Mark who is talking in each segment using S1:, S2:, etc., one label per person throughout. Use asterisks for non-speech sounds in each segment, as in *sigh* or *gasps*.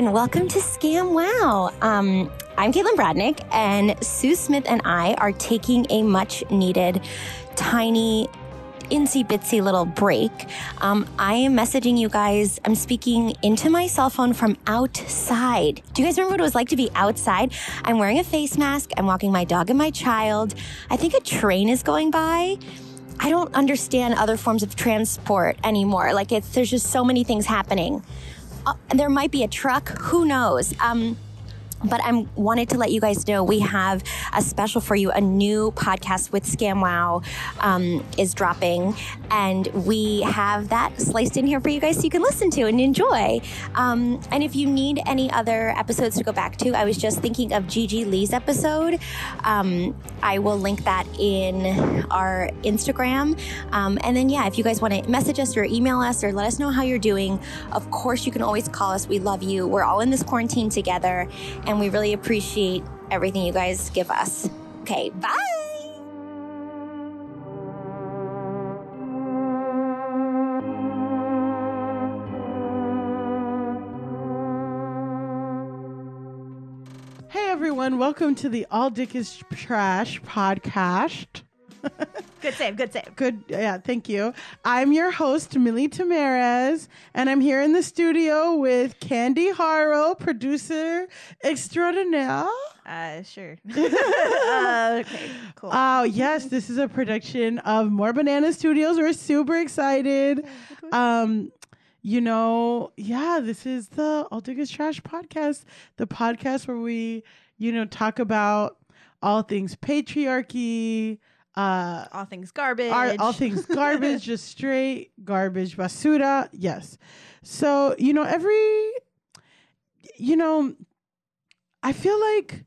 S1: Caitlin. Welcome to Scam Wow. Um, I'm Caitlin Bradnick, and Sue Smith and I are taking a much needed, tiny, insy bitsy little break. Um, I am messaging you guys. I'm speaking into my cell phone from outside. Do you guys remember what it was like to be outside? I'm wearing a face mask. I'm walking my dog and my child. I think a train is going by. I don't understand other forms of transport anymore. Like it's there's just so many things happening. Uh, there might be a truck, who knows? Um, but I wanted to let you guys know we have a special for you. A new podcast with Scam Wow um, is dropping, and we have that sliced in here for you guys so you can listen to and enjoy. Um, and if you need any other episodes to go back to, I was just thinking of Gigi Lee's episode. Um, I will link that in our Instagram. Um, and then, yeah, if you guys want to message us or email us or let us know how you're doing, of course, you can always call us. We love you. We're all in this quarantine together, and we really appreciate everything you guys give us. Okay, bye.
S2: Hey everyone, welcome to the All Dick is Trash podcast. *laughs*
S3: Good save, good save.
S2: Good, yeah, thank you. I'm your host, Millie Tamarez, and I'm here in the studio with Candy Harrow, producer extraordinaire.
S3: Uh, sure. *laughs* *laughs* uh, okay, cool.
S2: Oh, yes, this is a production of More Banana Studios. We're super excited. Um, you know, yeah, this is the All Dick is Trash podcast, the podcast where we, you know, talk about all things patriarchy, uh,
S3: all things garbage.
S2: are all *laughs* things garbage, just straight garbage, basura. Yes. So, you know, every, you know, I feel like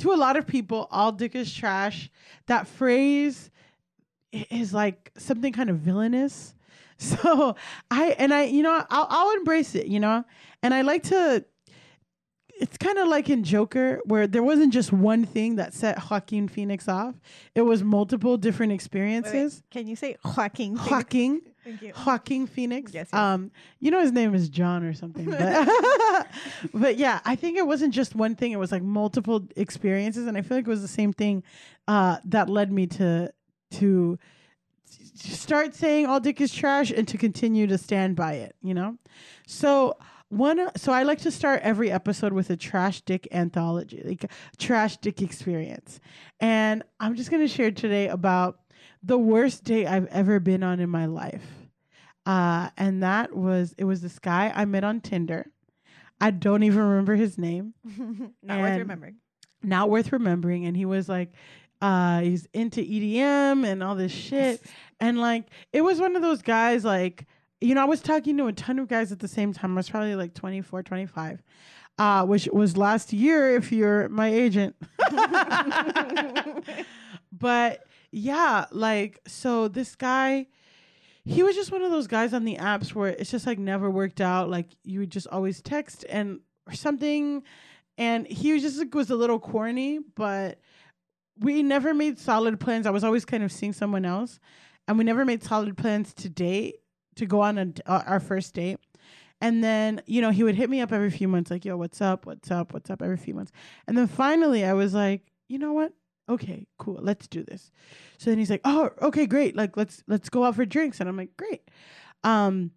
S2: to a lot of people, all dick is trash. That phrase is like something kind of villainous. *laughs* So I, and I, you know, I'll, I'll embrace it, you know, and I like to, it's kind of like in Joker, where there wasn't just one thing that set Joaquin Phoenix off. It was multiple different
S3: Wait, wait,
S2: experiences.
S3: Can you say Joaquin? Phoenix?
S2: Joaquin, *laughs*
S3: Thank you.
S2: Joaquin Phoenix.
S3: Yes, yes.
S2: Um, you know his name is John or something, but *laughs* *laughs* but yeah, I think it wasn't just one thing. It was like multiple experiences, and I feel like it was the same thing uh, that led me to to start saying all dick is trash and to continue to stand by it. You know, so. One, so I like to start every episode with a trash dick anthology, like trash dick experience. And I'm just going to share today about the worst date I've ever been on in my life. Uh, and that was it was this guy I met on Tinder. I don't even remember his name. *laughs*
S3: Not worth remembering.
S2: Not worth remembering. And he was like, Uh, he's into EDM and all this shit. And like, it was one of those guys, like, you know, I was talking to a ton of guys at the same time. I was probably like 24, 25, uh, which was last year if you're my agent. *laughs* but yeah, like, so this guy, he was just one of those guys on the apps where it's just like never worked out. Like, you would just always text and or something. And he was just like, was a little corny, but we never made solid plans. I was always kind of seeing someone else, and we never made solid plans to date to go on a, uh, our first date. And then, you know, he would hit me up every few months, like, yo, what's up? What's up? What's up? Every few months. And then finally, I was like, you know what? Okay, cool. Let's do this. So then he's like, oh, okay, great. Like, let's let's go out for drinks. And I'm like, great. Um,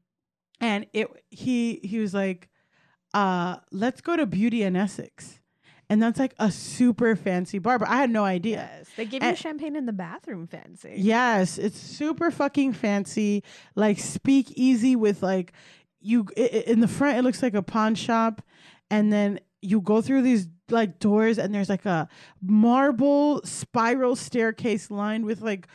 S2: and it he he was like, uh, let's go to Beauty and Essex. And that's like a super fancy bar, but I had no idea.
S3: Yes, they give
S2: And-
S3: you champagne in the bathroom. Fancy.
S2: Yes, it's super fucking fancy. Like speak easy with like you i- i- in the front. It looks like a pawn shop, and then you go through these like doors, and there's like a marble spiral staircase lined with like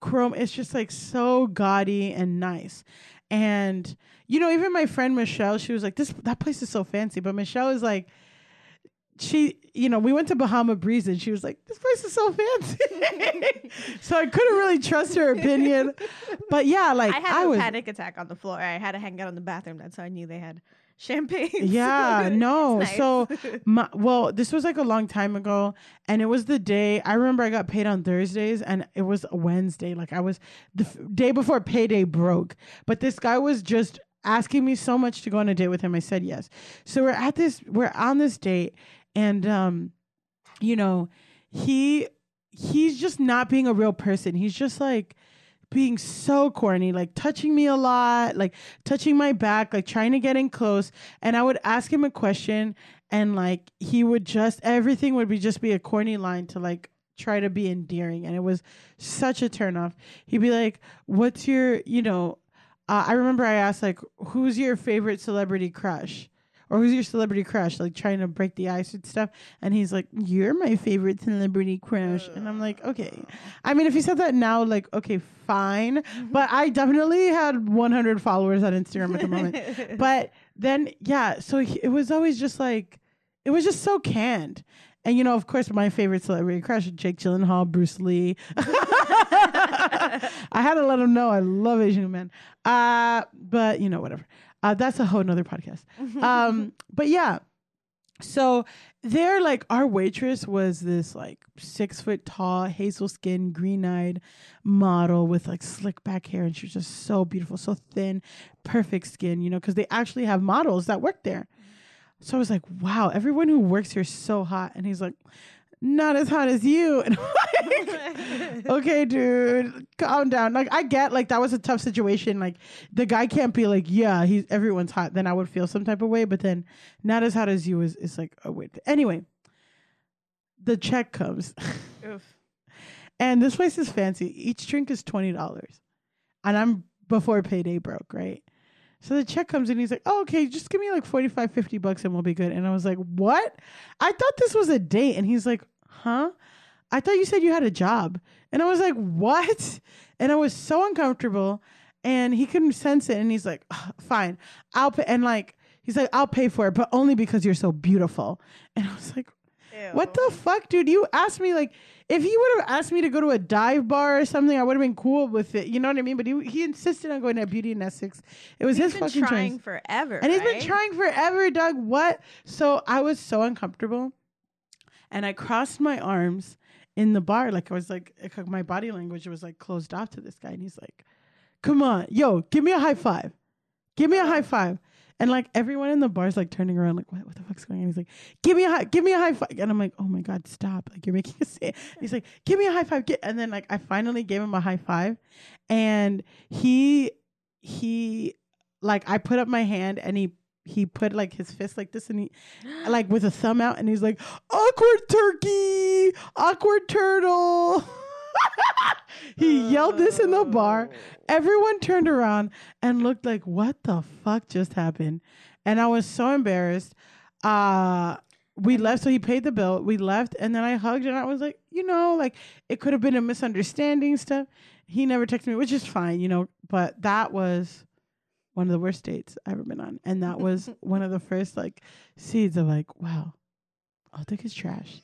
S2: chrome. It's just like so gaudy and nice. And you know, even my friend Michelle, she was like, "This that place is so fancy," but Michelle is like she, you know, we went to Bahama Breeze and she was like, this place is so fancy. *laughs* so I couldn't really trust her opinion. But yeah, like
S3: I
S2: I,
S3: had a
S2: was.
S3: panic attack on the floor. I had to hang out in the bathroom. That's how I knew they had champagne. *laughs*
S2: Yeah, no.
S3: Nice.
S2: So, my, well, this was like a long time ago, and it was the day I remember I got paid on Thursdays, and it was a Wednesday. Like I was the f- day before payday broke, but this guy was just asking me so much to go on a date with him. I said yes. So we're at this, we're on this date, and um, you know, he he's just not being a real person. He's just like being so corny, like touching me a lot, like touching my back, like trying to get in close. And I would ask him a question, and like he would just everything would be just be a corny line to like try to be endearing, and it was such a turnoff. He'd be like, "What's your, you know?" Uh, I remember I asked like, "Who's your favorite celebrity crush?" Or who's your celebrity crush? Like trying to break the ice and stuff. And he's like, You're my favorite celebrity crush. And I'm like, Okay. I mean, if he said that now, like, okay, fine. But I definitely had 100 followers on Instagram at the moment. *laughs* but then, yeah, so he, it was always just like, it was just so canned. And you know, of course, my favorite celebrity crush, Jake Gyllenhaal, Bruce Lee. *laughs* I had to let him know I love Asian men. Uh, but you know, whatever. Uh, that's a whole nother podcast. *laughs* Um, but yeah, so there, like, our waitress was this like six foot tall, hazel skin, green eyed model with like slick back hair, and she was just so beautiful, so thin, perfect skin, you know, because they actually have models that work there. So I was like, wow, everyone who works here is so hot. And he's like, not as hot as you. *laughs* And like, okay, dude, calm down. Like, I get like that was a tough situation. Like, the guy can't be like, yeah, he's everyone's hot. Then I would feel some type of way. But then, not as hot as you is is like, oh wait. Anyway, the check comes, *laughs*
S3: Oof.
S2: and this place is fancy. Each drink is twenty dollars, and I'm before payday broke, right? So the check comes in, he's like, oh, okay, just give me like 45, 50 bucks and we'll be good. And I was like, what? I thought this was a date. And he's like, huh? I thought you said you had a job. And I was like, what? *laughs* And I was so uncomfortable and he couldn't sense it. And he's like, "Ugh, fine, I'll pay. And like, he's like, I'll pay for it, but only because you're so beautiful. *laughs* And I was like, what the fuck, dude? You asked me like if he would have asked me to go to a dive bar or something, I would have been cool with it. You know what I mean? But he he insisted on going to Beauty and Essex. It was
S3: He's
S2: his
S3: been
S2: fucking
S3: trying
S2: choice.
S3: forever,
S2: And he's been trying forever, Doug. What? So I was so uncomfortable. And I crossed my arms in the bar. Like I was like, my body language was like closed off to this guy. And he's like, come on, yo, give me a high five. Give me a high five. And like everyone in the bar is like turning around, like, what, what the fuck's going on? He's like, give me a high, give me a high five. And I'm like, oh my God, stop. Like you're making *laughs* a scene. He's like, give me a high five. Get, and then like I finally gave him a high five. And he, he, like I put up my hand and he, he put like his fist like this and he, *gasps* like with a thumb out and he's like, awkward turkey, awkward turtle. *laughs* *laughs* he yelled this in the bar. Everyone turned around and looked like, what the fuck just happened? And I was so embarrassed. Uh, we left, so he paid the bill. We left, and then I hugged and I was like, you know, like it could have been a misunderstanding stuff. He never texted me, which is fine, you know, but that was one of the worst dates I've ever been on. And that was *laughs* one of the first like seeds of like, wow, all dick is trash.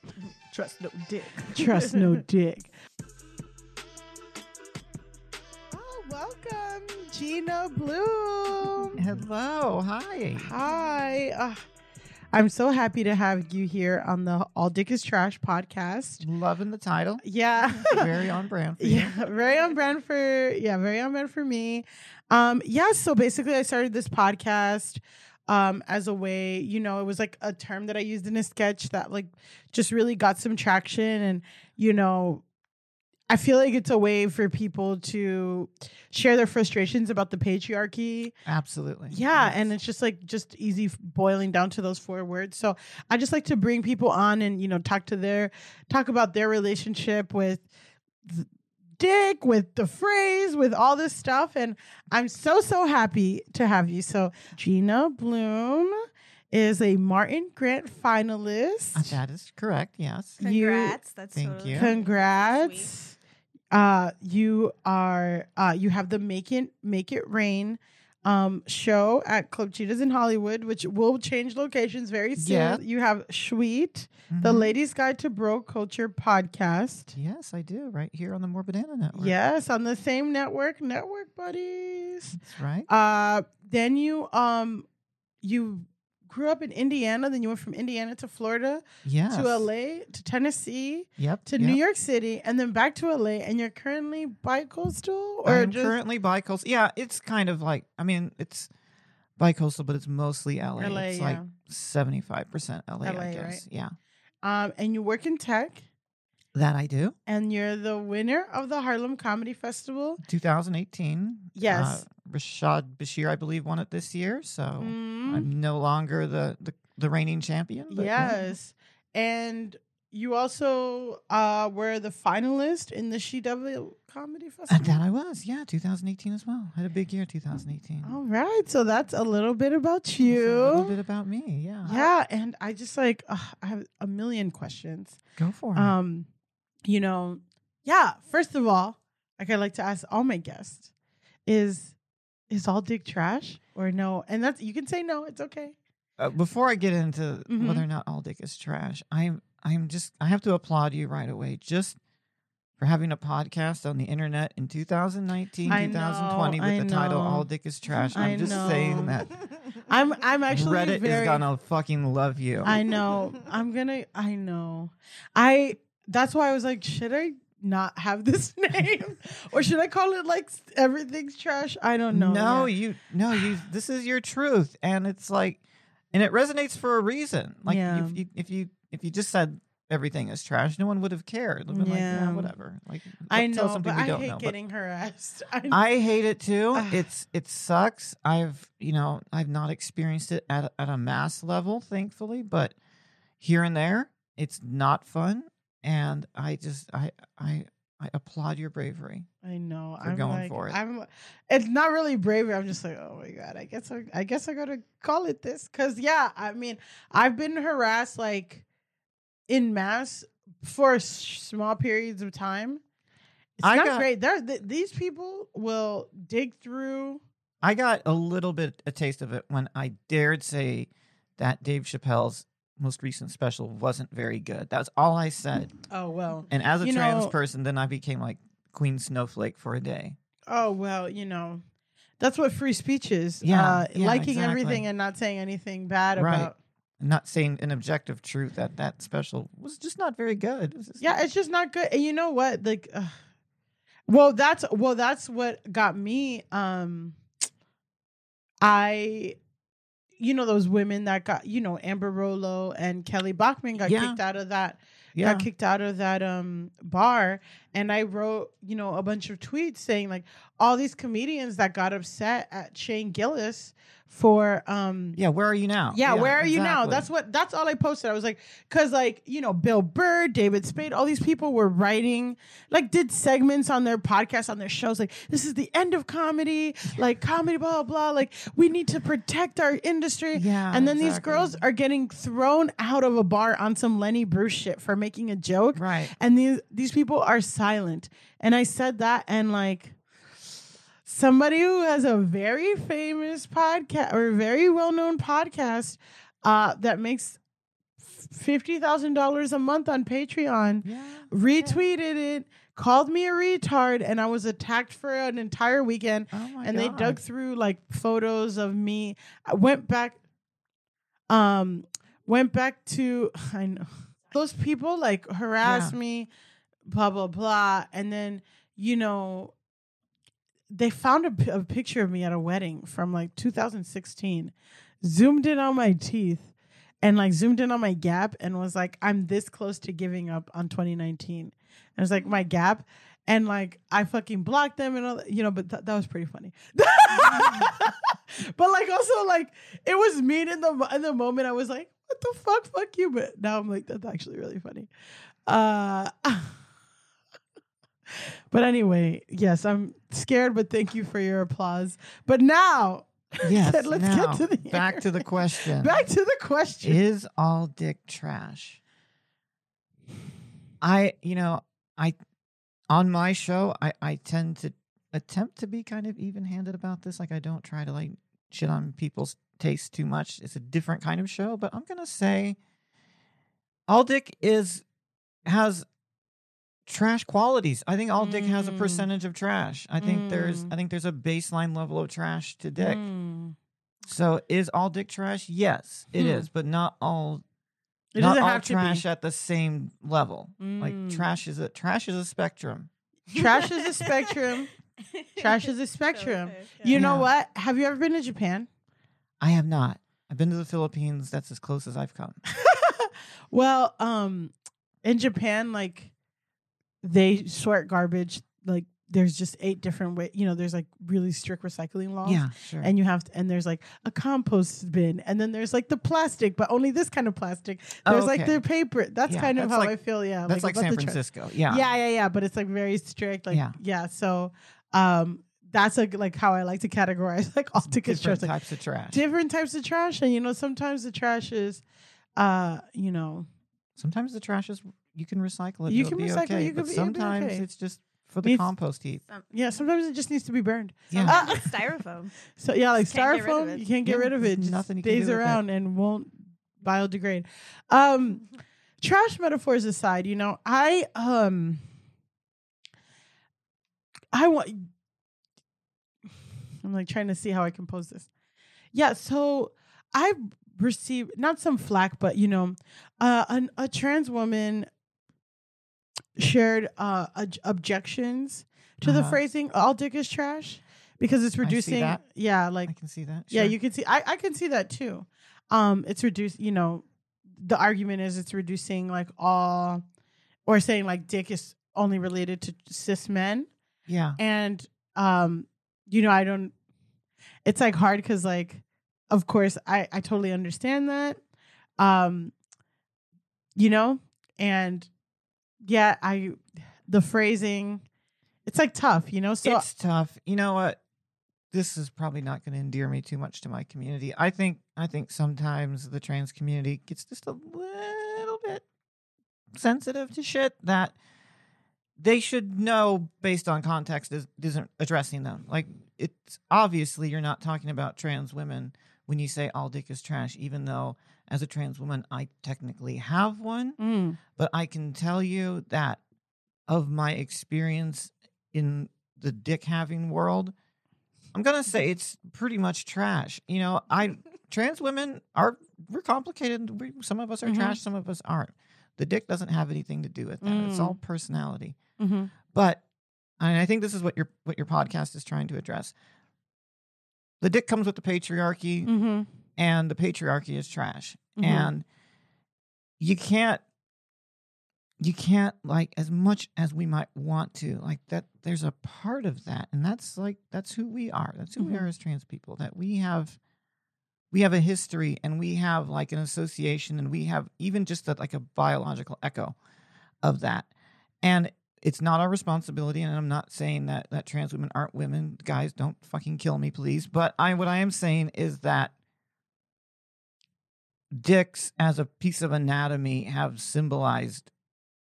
S3: Trust no dick.
S2: Trust no *laughs* dick.
S3: Welcome, Gina Bloom.
S4: Hello, hi.
S2: Hi. Uh, I'm so happy to have you here on the All Dick is Trash podcast.
S4: Loving the title.
S2: Yeah.
S4: Very on brand *laughs*
S2: yeah, very on brand for yeah, very on brand for me. Um, yeah, so basically I started this podcast um as a way, you know, it was like a term that I used in a sketch that like just really got some traction and you know, I feel like it's a way for people to share their frustrations about the patriarchy.
S4: Absolutely.
S2: Yeah,
S4: Yes.
S2: and it's just like just easy boiling down to those four words. So I just like to bring people on and you know talk to their talk about their relationship with th- dick, with the phrase, with all this stuff. And I'm so so happy to have you. So Gina Bloom is a Martin Grant finalist.
S4: Uh, that is correct. Yes.
S2: You-
S3: Congrats. That's
S4: Thank
S3: totally
S4: you.
S2: Congrats. Uh you are uh you have the Make It Make It Rain um show at Club Cheetahs in Hollywood, which will change locations very soon.
S4: Yeah.
S2: You have Sweet, the
S4: Mhm.
S2: Ladies Guide to Bro Culture podcast.
S4: Yes, I do. Right here on the More Banana Network.
S2: Yes, on the same network, network buddies.
S4: That's right.
S2: Uh then you um you grew up in Indiana, then you went from Indiana to Florida
S4: yes.
S2: to LA to Tennessee
S4: Yep.
S2: to
S4: yep.
S2: New York City and then back to LA and you're currently bi-coastal or
S4: I'm
S2: just
S4: currently bi-coastal. Yeah, it's kind of like, I mean, it's bi-coastal, but it's mostly LA.
S2: LA,
S4: it's
S2: yeah.
S4: like 75% LA,
S2: LA,
S4: I guess.
S2: right?
S4: Yeah.
S2: um and you work in tech
S4: That I do.
S2: and you're the winner of the Harlem Comedy Festival.
S4: 2018.
S2: Yes.
S4: Uh, Rashad Bashir, I believe, won it this year. So
S2: Mm,
S4: I'm no longer the, the, the reigning champion. but yeah.
S2: yes. And you also uh were the finalist in the SheW Comedy
S4: Uh,
S2: Festival.
S4: that I was, yeah, 2018 as well. Had a big year, 2018.
S2: All right, so that's a little bit about
S4: So A little bit about me, yeah.
S2: Yeah, and I just like ugh, I have a million questions.
S4: Go for it.
S2: Um, you know, yeah. First of all, like I like to ask all my guests, is is all dick trash or no? And that's you can say no. It's okay.
S4: Uh, before I get into
S2: Mhm.
S4: whether or not all dick is trash, I'm I'm just I have to applaud you right away just for having a podcast on the internet in 2019,
S2: I
S4: 2020
S2: know,
S4: with
S2: I
S4: the title "All Dick is Trash." I'm
S2: I
S4: just
S2: know.
S4: saying that *laughs*
S2: I'm I'm actually
S4: Reddit
S2: very.
S4: is gonna fucking love you.
S2: I know. I'm gonna. I know. I. That's why I was like, should I not have this *laughs* name, or should I call it like everything's trash? I don't know.
S4: No,
S2: Yeah.
S4: you no, you *sighs* this is your truth and it's like and it resonates for a reason. Like
S2: Yeah.
S4: if you if you if you just said everything is trash, no one would have cared. They'd been like,
S2: Yeah.
S4: yeah, whatever. Like
S2: I
S4: tell
S2: know,
S4: something
S2: but
S4: we
S2: I hate
S4: know.
S2: getting harassed. *laughs* I,
S4: I hate it too. It's it sucks. I've you know I've not experienced it at at a mass level, thankfully, but here and there, it's not fun. And I just I I I applaud your bravery.
S2: I know. I'm
S4: going
S2: like,
S4: for it.
S2: I'm. It's not really bravery. I'm just like, oh my god. I guess I, I guess I gotta call it this because yeah. I mean, I've been harassed like in mass for small periods of time. It's
S4: I
S2: not
S4: got-
S2: great. There, th- these people will dig through.
S4: I got a little bit a taste of it when I dared say that Dave Chappelle's most recent special wasn't very good. That's all I said.
S2: Oh well.
S4: And as a trans
S2: know-
S4: person, then I became like Queen Snowflake for a day.
S2: Oh well. You know, that's what free speech is.
S4: Yeah,
S2: uh,
S4: yeah,
S2: liking
S4: exactly.
S2: everything and not saying anything bad
S4: Right.
S2: about.
S4: Not saying an objective truth that that special was just not very good. It was
S2: Yeah, it's just not good. And you know what? Like, uh, well, that's well, that's what got me. Um, I, you know, those women that got, you know, Amber Rollo and Kelly Bachman got
S4: Yeah.
S2: kicked out of that.
S4: yeah.
S2: Got kicked out of that um bar, and I wrote, you know, a bunch of tweets saying like all these comedians that got upset at Shane Gillis for um
S4: Yeah, where are you now?
S2: yeah, where are you now? That's what that's all I posted. I was like, cause like, you know, Bill Burr, David Spade, all these people were writing, like did segments on their podcasts, on their shows, like, this is the end of comedy, like comedy, blah, blah, blah. Like, we need to protect our industry.
S4: Yeah,
S2: And then these girls are getting thrown out of a bar on some Lenny Bruce shit for making a joke.
S4: Right.
S2: And these these people are silent. And I said that and like somebody who has a very famous podcast or very well-known podcast uh that makes $50,000 a month on Patreon
S4: Yeah.
S2: retweeted it called me a retard and I was attacked for an entire weekend
S4: Oh my
S2: and they dug through like photos of me. I went back, um, went back to *sighs* I know those people like harassed
S4: Yeah.
S2: me, blah blah blah, and then you know they found a, a picture of me at a wedding from like 2016, zoomed in on my teeth. And like zoomed in on my gap and was like, I'm this close to giving up on 2019. And it was like my gap. And like I fucking blocked them and all you know, but th- that was pretty funny. *laughs* but like also like it was mean in the in the moment. I was like, what the fuck, fuck you. But now I'm like, that's actually really funny. Uh *laughs* But anyway, yes, I'm scared, but thank you for your applause. But now, *laughs*
S4: Yes.
S2: let's
S4: now,
S2: get to the
S4: back to the *laughs* question.
S2: back to the question.
S4: Is all dick trash? I, you know, I on my show, I I tend to attempt to be kind of even-handed about this. Like I don't try to like shit on people's taste too much. It's a different kind of show, but I'm going to say all dick is has trash qualities. I think all dick has a
S2: Mm.
S4: percentage of trash. I think there's
S2: Mm.
S4: I think there's a baseline level of trash to dick.
S2: Mm.
S4: So is all dick trash? Yes, it
S2: Hmm.
S4: is, but not all
S2: It
S4: not
S2: doesn't
S4: all
S2: have to be.
S4: trash at the same level. Like
S2: Mm.
S4: trash is a trash is a spectrum.
S2: Trash is a spectrum. *laughs* Trash is a *laughs* spectrum.
S3: Okay,
S2: You
S3: yeah.
S2: know
S4: Yeah.
S2: what? Have you ever been to Japan?
S4: I have not. I've been to the Philippines. That's as close as I've come. *laughs*
S2: well, um, in Japan, like they sort garbage. Like there's just eight different way. You know, there's like really strict recycling laws.
S4: Yeah, sure.
S2: And you have to, and there's like a compost bin, and then there's like the plastic, but only this kind of plastic.
S4: Oh,
S2: There's like
S4: okay.
S2: the paper. That's
S4: Yeah,
S2: kind of
S4: that's
S2: how
S4: like-
S2: I feel. Yeah,
S4: That's like,
S2: about
S4: San Francisco. Yeah.
S2: yeah, yeah, yeah. But it's like very strict. Like yeah,
S4: Yeah.
S2: So, um, that's like like how I like to categorize *laughs* like all tickets
S4: Different
S2: trash. Like,
S4: types of trash.
S2: different types of trash, and you know sometimes the trash is, uh, you know,
S4: Sometimes the trash is you can recycle it.
S2: You
S4: it'll
S2: can
S4: be
S2: recycle it,
S4: okay,
S2: you
S4: but
S2: be- it'll be
S4: sometimes
S2: okay.
S4: it's just for the
S2: Needs-
S4: compost heap.
S3: Some,
S2: yeah. Sometimes it just needs to be burned.
S4: Yeah.
S2: Ah.
S3: it's *laughs* styrofoam.
S2: So yeah, like
S3: Just can't get rid of
S2: styrofoam,
S3: it.
S2: you can't get
S4: Yeah,
S2: rid of
S4: there's
S2: it.
S4: Nothing you
S2: stays
S4: do with
S2: around and won't biodegrade. Um, trash metaphors aside, you know, I um, I want. I'm like trying to see how I can pose this. Yeah, so I've received not some flack, but you know, uh, an, a trans woman shared uh ob- objections to the
S4: Uh-huh.
S2: phrasing "all dick is trash" because it's reducing. Yeah, like
S4: I can see that.
S2: yeah, you can see. I I can see that too. Um, it's reduced. You know, the argument is it's reducing like all, or saying like dick is only related to cis men,
S4: Yeah.
S2: and um, you know, I don't. It's like hard because like, of course, I I totally understand that, um, you know, and yeah, I the phrasing, it's like tough, you know. So
S4: it's tough. You know what? This is probably not going to endear me too much to my community. I think I think sometimes the trans community gets just a little bit sensitive to shit that they should know based on context is, isn't addressing them. Like it's obviously you're not talking about trans women when you say all dick is trash, even though as a trans woman I technically have one
S2: Mm,
S4: but I can tell you that of my experience in the dick having world, I'm gonna say it's pretty much trash. You know, I *laughs* trans women are we're complicated. We, some of us are
S2: Mhm.
S4: trash, some of us aren't. The dick doesn't have anything to do with that. It's all
S2: Mm.
S4: personality.
S2: mhm.
S4: But and I think this is what your what your podcast is trying to address. The dick comes with the patriarchy
S2: Mhm.
S4: And the patriarchy is trash.
S2: Mhm.
S4: And you can't you can't like as much as we might want to like that there's a part of that and that's like that's who we are that's who we
S2: Mhm.
S4: are as trans people that we have we have a history and we have like an association and we have even just a, like a biological echo of that and it's not our responsibility and i'm not saying that that trans women aren't women guys don't fucking kill me please but i what i am saying is that dicks as a piece of anatomy have symbolized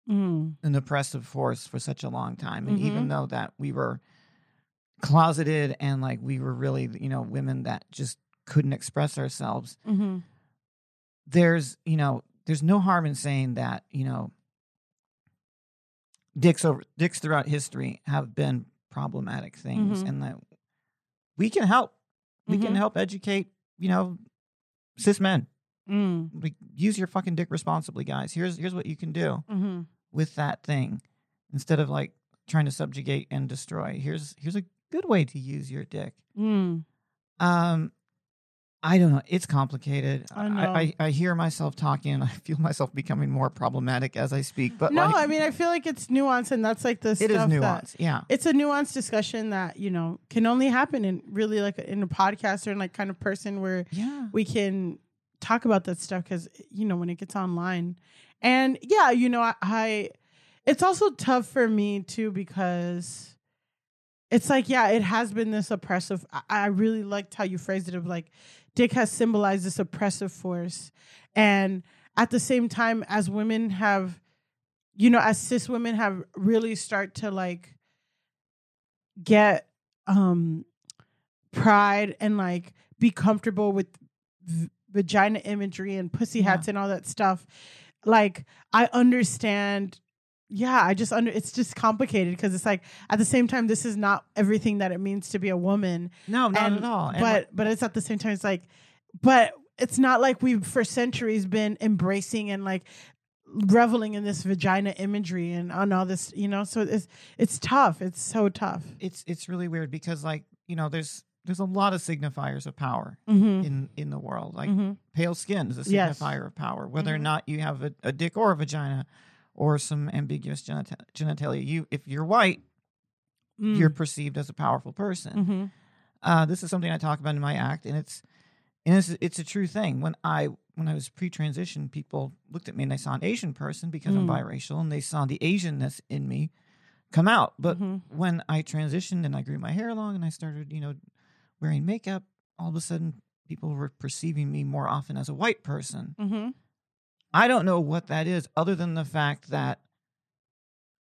S2: Mm.
S4: an oppressive force for such a long time and
S2: Mm-hmm.
S4: even though that we were closeted and like we were really you know women that just couldn't express ourselves
S2: Mm-hmm.
S4: there's you know there's no harm in saying that you know dicks over dicks throughout history have been problematic things
S2: Mhm.
S4: and that we can help we can
S2: Mhm.
S4: help educate you know cis men
S2: Mm.
S4: like use your fucking dick responsibly guys here's here's what you can do
S2: Mm-hmm.
S4: with that thing instead of like trying to subjugate and destroy here's here's a good way to use your dick
S2: Mm.
S4: um i don't know it's complicated
S2: I know.
S4: I, I, hear myself talking and *laughs* i feel myself becoming more problematic as i speak but
S2: no,
S4: like,
S2: I mean I feel like it's nuance, and that's like the
S4: it
S2: stuff
S4: is
S2: that
S4: yeah
S2: it's a nuanced discussion that you know can only happen in really like in a podcast or in like kind of person where
S4: yeah
S2: we can talk about that stuff because you know when it gets online. And yeah you know I, I it's also tough for me too because it's like yeah it has been this oppressive I, I really liked how you phrased it of like dick has symbolized this oppressive force. And at the same time as women have you know as cis women have really start to like get um pride and like be comfortable with v- vagina imagery and pussy
S4: Yeah.
S2: hats and all that stuff. Like i understand yeah i just under it's just complicated because it's like at the same time this is not everything that it means to be a woman.
S4: No not
S2: and-
S4: at all. And,
S2: but but it's at the same time it's like but it's not like we've for centuries been embracing and like reveling in this vagina imagery and on all this you know? So it's it's tough. It's so tough.
S4: It's it's really weird because like you know there's there's a lot of signifiers of power
S2: mm-hmm.
S4: in in the world like
S2: mm-hmm.
S4: pale skin is a
S2: Yes.
S4: signifier of power. Whether or
S2: Mhm.
S4: not you have a, a dick or a vagina or some ambiguous genita- genitalia, you if you're white, you're perceived as a powerful person.
S2: mm-hmm.
S4: Uh, this is something I talk about in my act, and it's and it's it's a true thing. When I when I was pre-transition, people looked at me and they saw an Asian person because I'm
S2: Mm.
S4: biracial, and they saw the Asianness in me come out. But
S2: Mhm.
S4: when I transitioned and I grew my hair long and I started, you know, wearing makeup, all of a sudden people were perceiving me more often as a white person.
S2: Mm-hmm.
S4: I don't know what that is, other than the fact that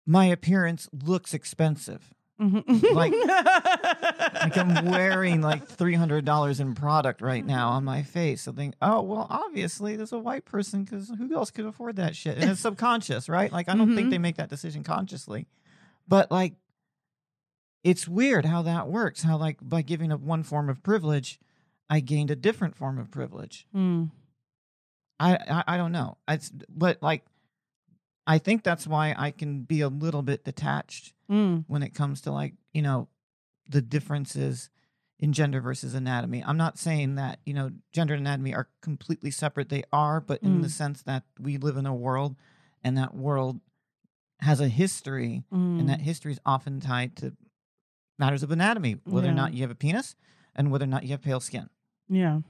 S4: my appearance looks expensive.
S2: Mm-hmm.
S4: Like- *laughs* Like I'm wearing like three hundred dollars in product right now on my face. I think, oh well, obviously there's a white person because who else could afford that shit? And it's subconscious, right? Like I don't think
S2: Mhm.
S4: they make that decision consciously, but like it's weird how that works. How like by giving up one form of privilege, I gained a different form of privilege.
S2: mm.
S4: I, I I don't know. It's but like I think that's why I can be a little bit detached
S2: Mm.
S4: when it comes to like you know the differences in gender versus anatomy. I'm not saying that you know gender and anatomy are completely separate. They are, but in the
S2: Mm.
S4: sense that we live in a world, and that world has a history,
S2: Mm.
S4: and that history is often tied to matters of anatomy, whether
S2: Yeah.
S4: or not you have a penis, and whether or not you have pale skin.
S2: Yeah.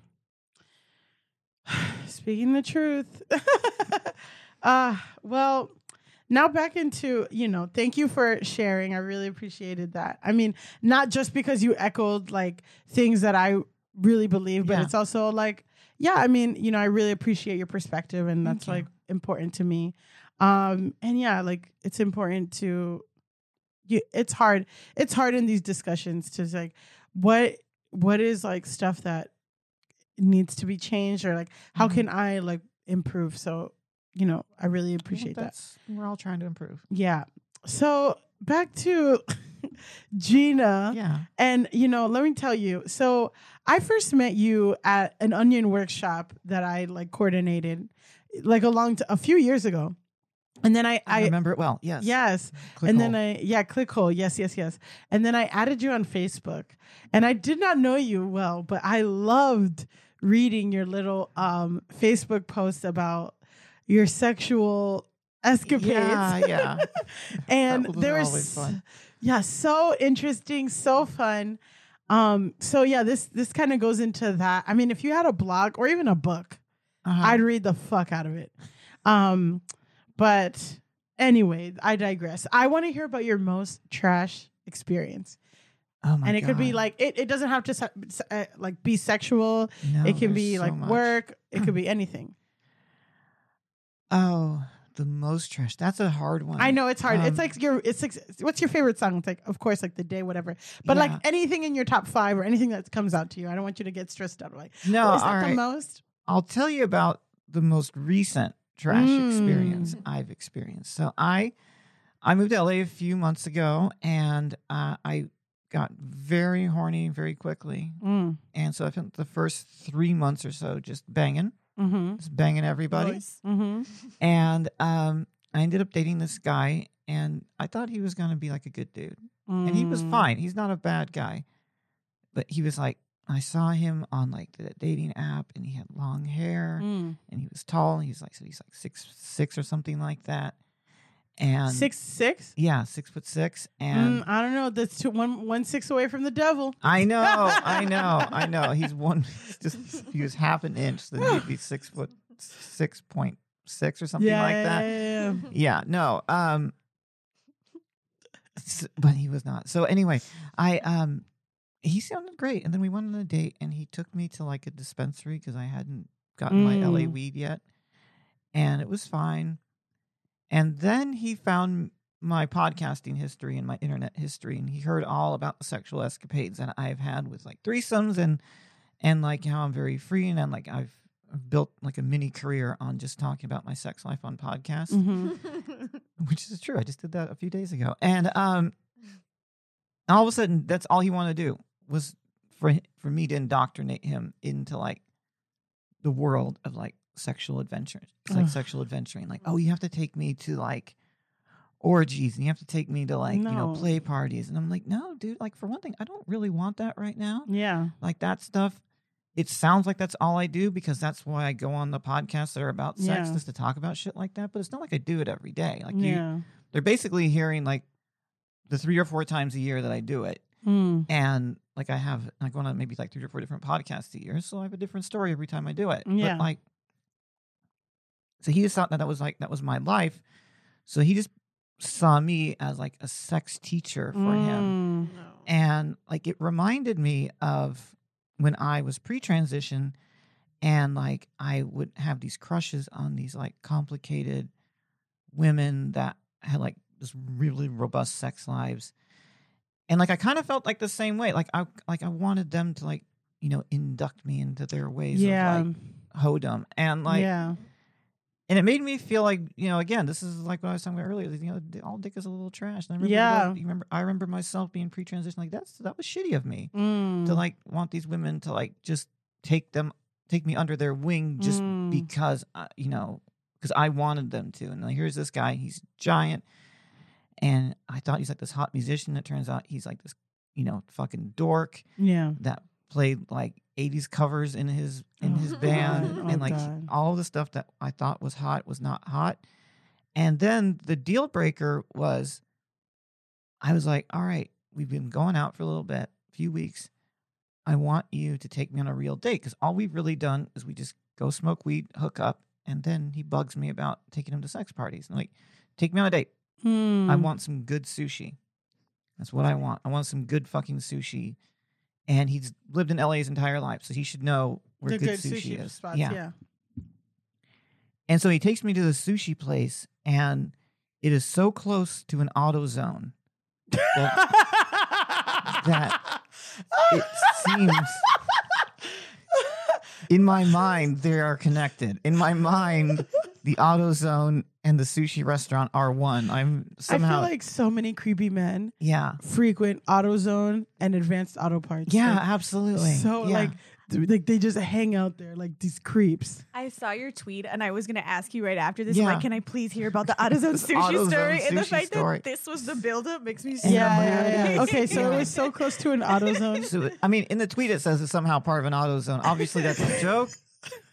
S2: *sighs* Speaking the truth. *laughs* uh well, now back into, you know, thank you for sharing. I really appreciated that. I mean, not just because you echoed like things that I really believe, but
S4: Yeah.
S2: it's also like, yeah, I mean, you know, I really appreciate your perspective and that's like important to me. Um and yeah, like it's important to you it's hard. It's hard in these discussions to like what what is like stuff that needs to be changed or like how
S4: Mhm.
S2: can I like improve? So, you know, I really appreciate that.
S4: we're all trying to improve.
S2: Yeah. So back to *laughs* Gina.
S4: Yeah.
S2: And you know, let me tell you. So I first met you at an onion workshop that I like coordinated like a long t- a few years ago. And then I
S4: I,
S2: I
S4: remember it well. Yes.
S2: yes.
S4: Click
S2: and then. I yeah, clickhole. Yes, yes, yes. And then I added you on Facebook. And I did not know you well, but I loved reading your little um Facebook post about your sexual escapades.
S4: Yeah, yeah. *laughs*
S2: and there was
S4: fun.
S2: yeah, so interesting, so fun. Um, so yeah, this this kind of goes into that. I mean, if you had a blog or even a book,
S4: Uh-huh.
S2: I'd read the fuck out of it. Um, but anyway, I digress. I want to hear about your most trash experience,
S4: oh my
S2: and it could be like it. It doesn't have to se- uh, like be sexual.
S4: No,
S2: it can be
S4: so
S2: like
S4: much.
S2: work. It could be *clears throat* anything.
S4: Oh, the most trash. That's a hard one.
S2: I know it's hard. it's
S4: Um,
S2: like your. It's like what's your favorite song? It's like of course like the day whatever. But like anything in your top five or anything that comes out to you. I don't want you to get stressed out. Like
S4: No,
S2: is that
S4: all
S2: the most?
S4: I'll tell you about the most recent trash experience
S2: Mm.
S4: I've experienced. So I I moved to LA a few months ago and uh, I got very horny very quickly.
S2: Mm.
S4: And so I spent the first three months or so just banging,
S2: Mm-hmm.
S4: just banging everybody.
S2: Mm-hmm.
S4: And um, I ended up dating this guy and I thought he was going to be like a good dude. and he
S2: Mm.
S4: was fine. He's not a bad guy, but he was like, I saw him on like the dating app, and he had long hair,
S2: Mm.
S4: and he was tall. He's like, so he's like six six or something like that, and
S2: Six six.
S4: yeah, six foot six, and
S2: Mm, I don't know. That's two, one one six away from the devil.
S4: I know, I *laughs* know, I know. He's one, he's just he was half an inch, then he'd be six foot six point six or something
S2: yeah,
S4: like that.
S2: yeah, yeah.
S4: Yeah, no. Um but he was not. So anyway, I um he sounded great and then we went on a date and he took me to like a dispensary cuz I hadn't gotten my LA
S2: Mm.
S4: weed yet. And it was fine. And then he found my podcasting history and my internet history and he heard all about the sexual escapades that I've had with like threesomes and and like how I'm very free and I'm like I've built like a mini career on just talking about my sex life on podcasts
S2: Mhm. *laughs*
S4: which is true. I just did that a few days ago, and um, all of a sudden, that's all he wanted to do was for for me to indoctrinate him into like the world of like sexual adventure. It's like
S2: Ugh.
S4: sexual adventuring. Like, oh, you have to take me to like orgies, and you have to take me to like you know
S2: No.
S4: play parties, and I'm like, no, dude. Like for one thing, I don't really want that right now
S2: Yeah.
S4: like that stuff. It sounds like that's all I do because that's why I go on the podcasts that are about sex
S2: Yeah.
S4: just to talk about shit like that. But it's not like I do it every day. Like you,
S2: yeah.
S4: they're basically hearing like the three or four times a year that I do it,
S2: Mm.
S4: and like I have I go on maybe like three or four different podcasts a year, so I have a different story every time I do it.
S2: Yeah.
S4: But like, so he just thought that that was like that was my life, so he just saw me as like a sex teacher for him
S2: Mm.
S4: and like it reminded me of when I was pre-transition and like I would have these crushes on these like complicated women that had like this really robust sex lives. And like I kind of felt like the same way. Like I like I wanted them to like, you know, induct me into their ways
S2: Yeah.
S4: of like hodom. And like
S2: yeah.
S4: and it made me feel like you know again this is like what I was talking about earlier you know all dick is a little trash and I remember
S2: Yeah.
S4: that- you remember I remember myself being pre-transition like that's that was shitty of me
S2: Mm.
S4: to like want these women to like just take them take me under their wing just
S2: Mm.
S4: because uh, you know because I wanted them to and like here's this guy he's giant and I thought he's like this hot musician it turns out he's like this you know fucking dork
S2: yeah.
S4: that played like 80s covers in his in his
S2: Oh,
S4: band
S2: Oh,
S4: and like
S2: God.
S4: all the stuff that I thought was hot was not hot. And then the deal breaker was I was like, "All right, we've been going out for a little bit, a few weeks. I want you to take me on a real date cuz all we've really done is we just go smoke weed, hook up, and then he bugs me about taking him to sex parties. And like, take me on a date. I
S2: Mm.
S4: want some good sushi. That's what I want. I want some good fucking sushi. And he's lived in LA his entire life, so he should know where
S2: the
S4: good, sushi, is.
S2: spots.
S4: yeah.
S2: yeah.
S4: And so he takes me to the sushi place, and it is so close to an AutoZone that it seems *laughs* in my mind they are connected. In my mind, the AutoZone and the sushi restaurant are one. I'm somehow
S2: I feel like so many creepy men
S4: yeah.
S2: frequent AutoZone and Advanced Auto Parts.
S4: Yeah,
S2: Like,
S4: absolutely.
S2: so
S4: Yeah.
S2: like, like they just hang out there like these creeps.
S3: I saw your tweet and I was gonna ask you right after this,
S4: Yeah.
S3: like, can I please hear about the AutoZone
S4: This *laughs*
S3: sushi
S4: AutoZone
S3: story? and the
S4: sushi
S3: fact
S4: story.
S3: that this was the buildup makes me so
S2: Yeah,
S3: mad.
S2: yeah, yeah. Okay, so
S4: Yeah.
S2: it was *laughs* so close to an AutoZone.
S4: So, I mean, in the tweet it says it's somehow part of an AutoZone. Obviously, that's a joke.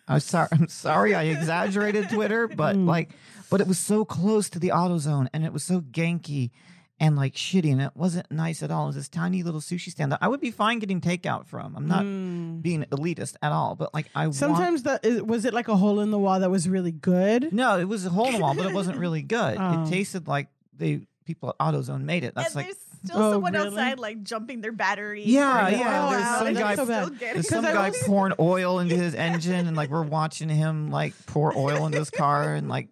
S4: I'm sorry. I'm sorry. I exaggerated Twitter, but
S2: Mm.
S4: like, but it was so close to the AutoZone and it was so ganky and like shitty and it wasn't nice at all. It was this tiny little sushi stand that I would be fine getting takeout from. I'm not
S2: Mm.
S4: being elitist at all, but like I want-
S2: Sometimes that is, was it like a hole in the wall that was really good.
S4: no, it was a hole in the wall, but it wasn't really good.
S2: Oh.
S4: It tasted like they people at AutoZone made it. That's
S3: and
S4: like
S3: there's still
S2: Oh,
S3: someone
S2: really?
S3: outside like jumping their battery.
S4: Yeah, yeah,
S3: oil
S4: there's some guy-
S2: so bad.
S4: There's *laughs* some guy pouring oil into his engine, and like we're watching him like pour oil into his car and like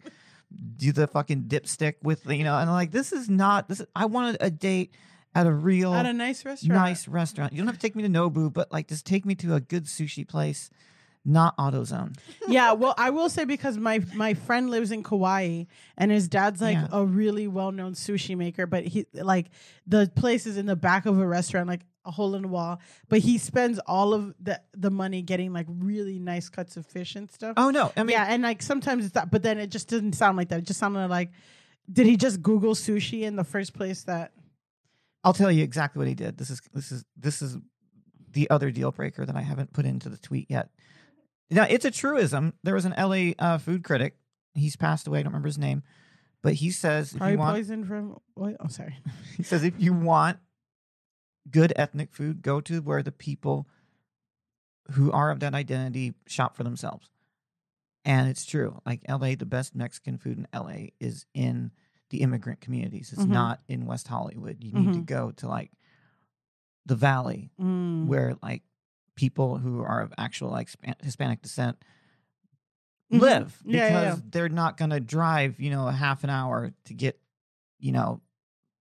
S4: do the fucking dipstick with you know, and I'm like this is not this. Is, I wanted a date at a real
S2: At a nice restaurant.
S4: nice restaurant. You don't have to take me to Nobu, but like just take me to a good sushi place, not AutoZone. *laughs*
S2: yeah, well, I will say because my my friend lives in Kauai and his dad's like
S4: Yeah.
S2: a really well known sushi maker, but he like the place is in the back of a restaurant, like a hole in the wall. But he spends all of the the money getting like really nice cuts of fish and stuff.
S4: Oh no, I mean
S2: yeah, and like sometimes it's that, but then it just didn't sound like that. It just sounded like, did he just Google sushi in the first place? That
S4: I'll tell you exactly what he did. This is this is this is the other deal breaker that I haven't put into the tweet yet. Now it's a truism. There was an LA uh, food critic. He's passed away. I don't remember his name, but he says if
S2: probably
S4: you want,
S2: from. Oh, sorry. *laughs*
S4: he says if you want good ethnic food, go to where the people who are of that identity shop for themselves. And it's true. Like LA, the best Mexican food in LA is in the immigrant communities. It's
S2: Mhm.
S4: not in West Hollywood. You need to
S2: Mhm.
S4: go to like the valley
S2: Mm.
S4: where like people who are of actual like Hispanic descent
S2: Mhm.
S4: live because
S2: Yeah, yeah, yeah.
S4: they're not going to drive, you know, a half an hour to get, you know,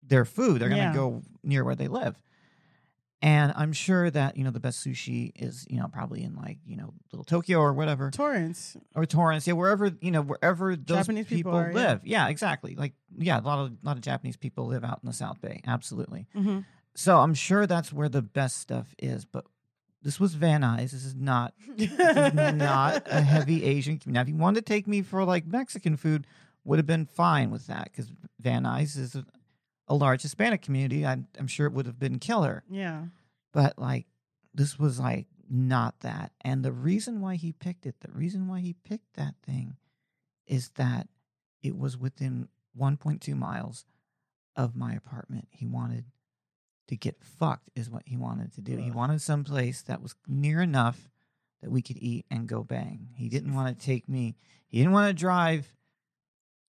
S4: their food. They're going to go near where they live. And I'm sure that, you know, the best sushi is, you know, probably in like, you know, little Tokyo or whatever
S2: Torrance.
S4: or Torrance, yeah, wherever, you know, wherever those
S2: Japanese people
S4: people,
S2: are, yeah.
S4: live. Yeah. exactly. Like yeah, a lot of a lot of Japanese people live out in the South Bay. Absolutely.
S2: Mm-hmm.
S4: So I'm sure that's where the best stuff is, but this was Van Nuys. This is not this is *laughs* not a heavy Asian community. Now, if you wanted to take me for like Mexican food, would have been fine with that because Van Nuys is a, a large Hispanic community. I'm, I'm sure it would have been killer.
S2: yeah.
S4: But like, this was like not that. And the reason why he picked it, the reason why he picked that thing is that it was within 1.2 miles of my apartment. He wanted to get fucked, is what he wanted to do. He wanted some place that was near enough that we could eat and go bang. He didn't want to take me, he didn't want to drive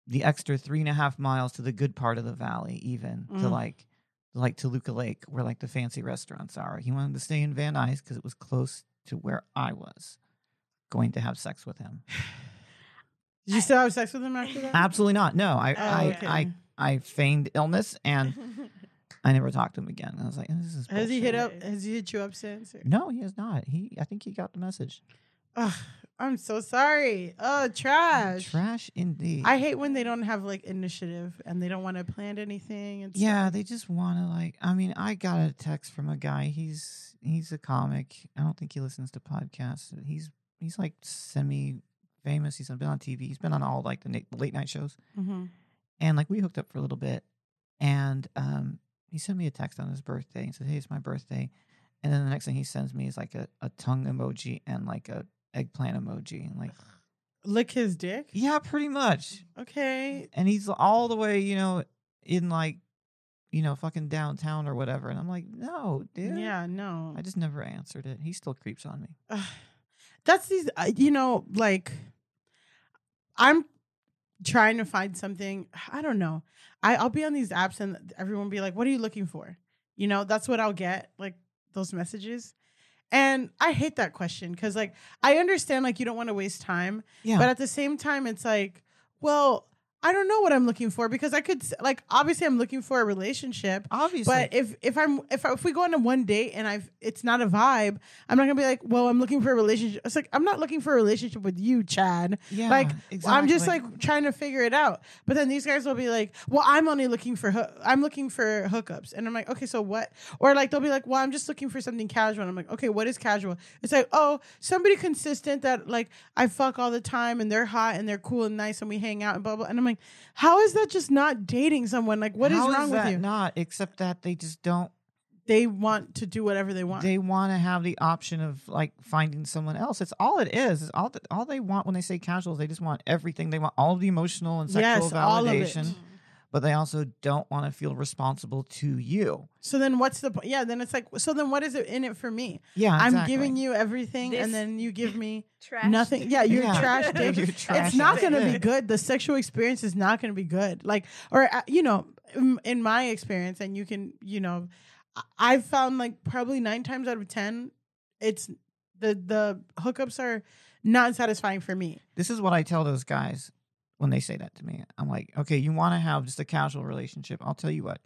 S4: the extra three and a half miles to the good part of the valley, even to
S2: Mm.
S4: like like Toluca Lake, where like the fancy restaurants are. He wanted to stay in Van Nuys because it was close to where I was going to have sex with him.
S2: Did you still have sex with him after that?
S4: Absolutely not. No, I
S2: Oh,
S4: I,
S2: okay.
S4: I I feigned illness and *laughs* I never talked to him again. I was like, this is
S2: Has he hit up? Has he hit you up since? or-
S4: No, he has not. He I think he got the message.
S2: Ugh, I'm so sorry. Oh, trash.
S4: Trash indeed.
S2: I hate when they don't have like initiative and they don't want to plan anything. And
S4: yeah,
S2: stuff.
S4: they just want to like. I mean, I got a text from a guy. He's he's a comic. I don't think he listens to podcasts. He's he's like semi famous. He's been on TV. He's been on all like the na- late night shows.
S2: Mhm.
S4: And like we hooked up for a little bit, and um, he sent me a text on his birthday and said, "Hey, it's my birthday." And then the next thing he sends me is like a, a tongue emoji and like a eggplant emoji and like
S2: lick his dick.
S4: yeah, pretty much.
S2: Okay.
S4: and he's all the way, you know, in like, you know, fucking downtown or whatever. And I'm like, no, dude.
S2: Yeah. No.
S4: I just never answered it. He still creeps on me.
S2: That's these uh, you know like i'm trying to find something i don't know I, i'll be on these apps and everyone be like what are you looking for you know that's what i'll get like those messages and i hate that question because like i understand like you don't want to waste time
S4: Yeah.
S2: but at the same time it's like well i don't know what i'm looking for because i could like obviously i'm looking for a relationship
S4: Obviously.
S2: but if if I'm if if we go on a one date and I've it's not a vibe, I'm not gonna be like, well, I'm looking for a relationship. It's like I'm not looking for a relationship with you, Chad.
S4: yeah,
S2: like I'm just like trying to figure it out. But then these guys will be like, well, I'm only looking for hoo- I'm looking for hookups, and I'm like, okay, so what? Or like they'll be like, well, I'm just looking for something casual. And I'm like, okay, what is casual? It's like, oh, somebody consistent that like I fuck all the time and they're hot and they're cool and nice and we hang out and blah blah. And I'm like, how is that just not dating someone? Like, what is
S4: How
S2: wrong with
S4: that
S2: you?
S4: Not except that they just don't.
S2: they want to do whatever they want.
S4: They want to have the option of like finding someone else. It's all it is. It's all that all they want when they say casual. is They just want everything. They want all the emotional and sexual
S2: yes, all of it.
S4: Validation, but they also don't want to feel responsible to you.
S2: So then what's the point? Yeah, then it's like so then what is it in it for me?
S4: Yeah,
S2: I'm giving you everything
S3: This
S2: and then you give me *laughs*
S3: Trash.
S2: nothing. Yeah, you're
S4: Yeah.
S2: trash *laughs* dick.
S4: You're trash
S2: it's not
S4: dick.
S2: going to be good. The sexual experience is not going to be good. Like, or uh, you know, in, in my experience, and you can, you know, I- I've found like probably nine times out of ten, it's the the hookups are not satisfying for me.
S4: This is what I tell those guys when they say that to me. I'm like, okay, you want to have just a casual relationship. I'll tell you what.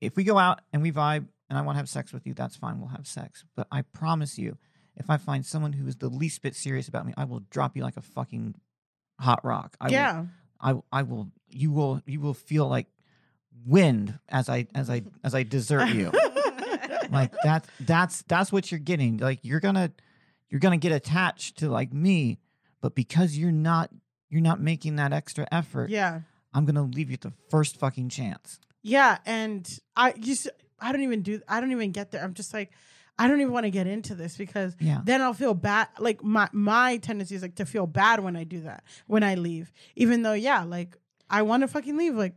S4: If we go out and we vibe and I want to have sex with you, that's fine. We'll have sex. But I promise you, if I find someone who is the least bit serious about me, I will drop you like a fucking hot rock. I Will, I, I will. You will. You will feel like wind as I as I *laughs* as I desert you. like that's that's that's what you're getting like you're gonna you're gonna get attached to like me but because you're not you're not making that extra effort
S2: yeah,
S4: i'm gonna leave you the first fucking chance
S2: yeah. And I just I don't even do. I don't even get there. I'm just like. I don't even want to get into this because
S4: yeah
S2: then I'll feel bad. Like my my tendency is like to feel bad when I do that when I leave, even though yeah, like I want to fucking leave. Like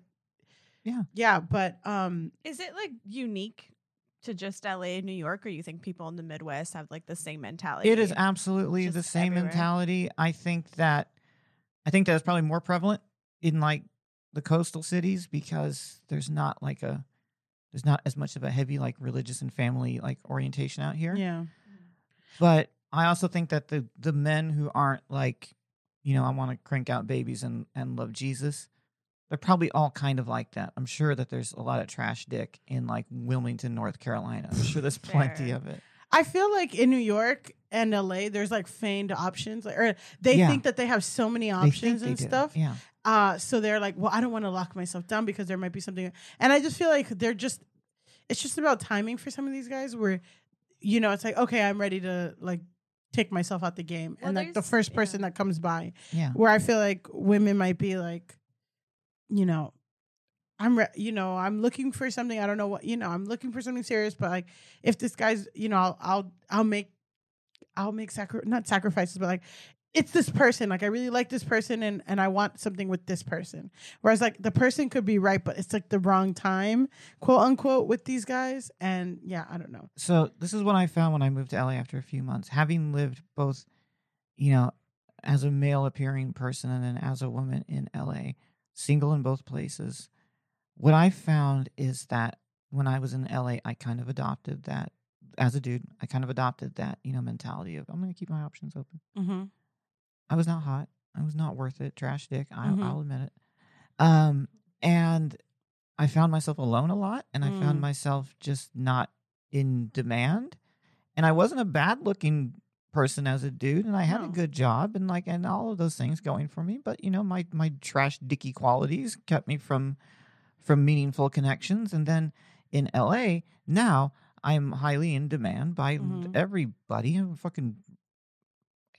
S4: Yeah.
S2: yeah, but um,
S3: Is it like unique to just LA and New York, or you think people in the Midwest have like the same mentality?
S4: it is absolutely the same
S3: everywhere.
S4: mentality i think that i think that's probably more prevalent in like the coastal cities because there's not like a there's not as much of a heavy like religious and family like orientation out here
S2: yeah,
S4: But I also think that the the men who aren't like, you know, I want to crank out babies and and love Jesus, they're probably all kind of like that. I'm sure that there's a lot of trash dick in like Wilmington, North Carolina. I'm sure there's *laughs* plenty of it.
S2: I feel like in New York and LA, there's like feigned options, like, or they
S4: Yeah.
S2: think that they have so many options
S4: think they
S2: and
S4: do.
S2: stuff.
S4: Yeah.
S2: Uh, so they're like, well, I don't want to lock myself down because there might be something. And I just feel like they're just, it's just about timing for some of these guys where, you know, it's like, okay, I'm ready to like take myself out the game.
S3: Well,
S2: and like the first person
S3: yeah.
S2: that comes by,
S4: Yeah.
S2: where I feel like women might be like, you know, I'm, re- you know, I'm looking for something. I don't know what, you know, I'm looking for something serious. But like, if this guy's, you know, I'll, I'll, I'll make, I'll make sacri- not sacrifices, but like, it's this person. Like, I really like this person, and and I want something with this person. Whereas like the person could be right, but it's like the wrong time, quote unquote, with these guys. And yeah, I don't know.
S4: So this is what I found when I moved to LA after a few months, having lived both, you know, as a male appearing person and then as a woman in LA, single in both places. What I found is that when I was in LA, I kind of adopted that as a dude. I kind of adopted that, you know, mentality of I'm going to keep my options open.
S2: Mm-hmm.
S4: I was not hot. I was not worth it. Trash dick. I,
S2: Mhm.
S4: I'll admit it. Um, and I found myself alone a lot, and I found
S2: Mm.
S4: myself just not in demand. And I wasn't a bad looking person as a dude, and I had a good job and like and all of those things going for me. But you know, my my trash dicky qualities kept me from from meaningful connections. And then in LA, now I'm highly in demand by
S2: Mhm.
S4: everybody. I'm fucking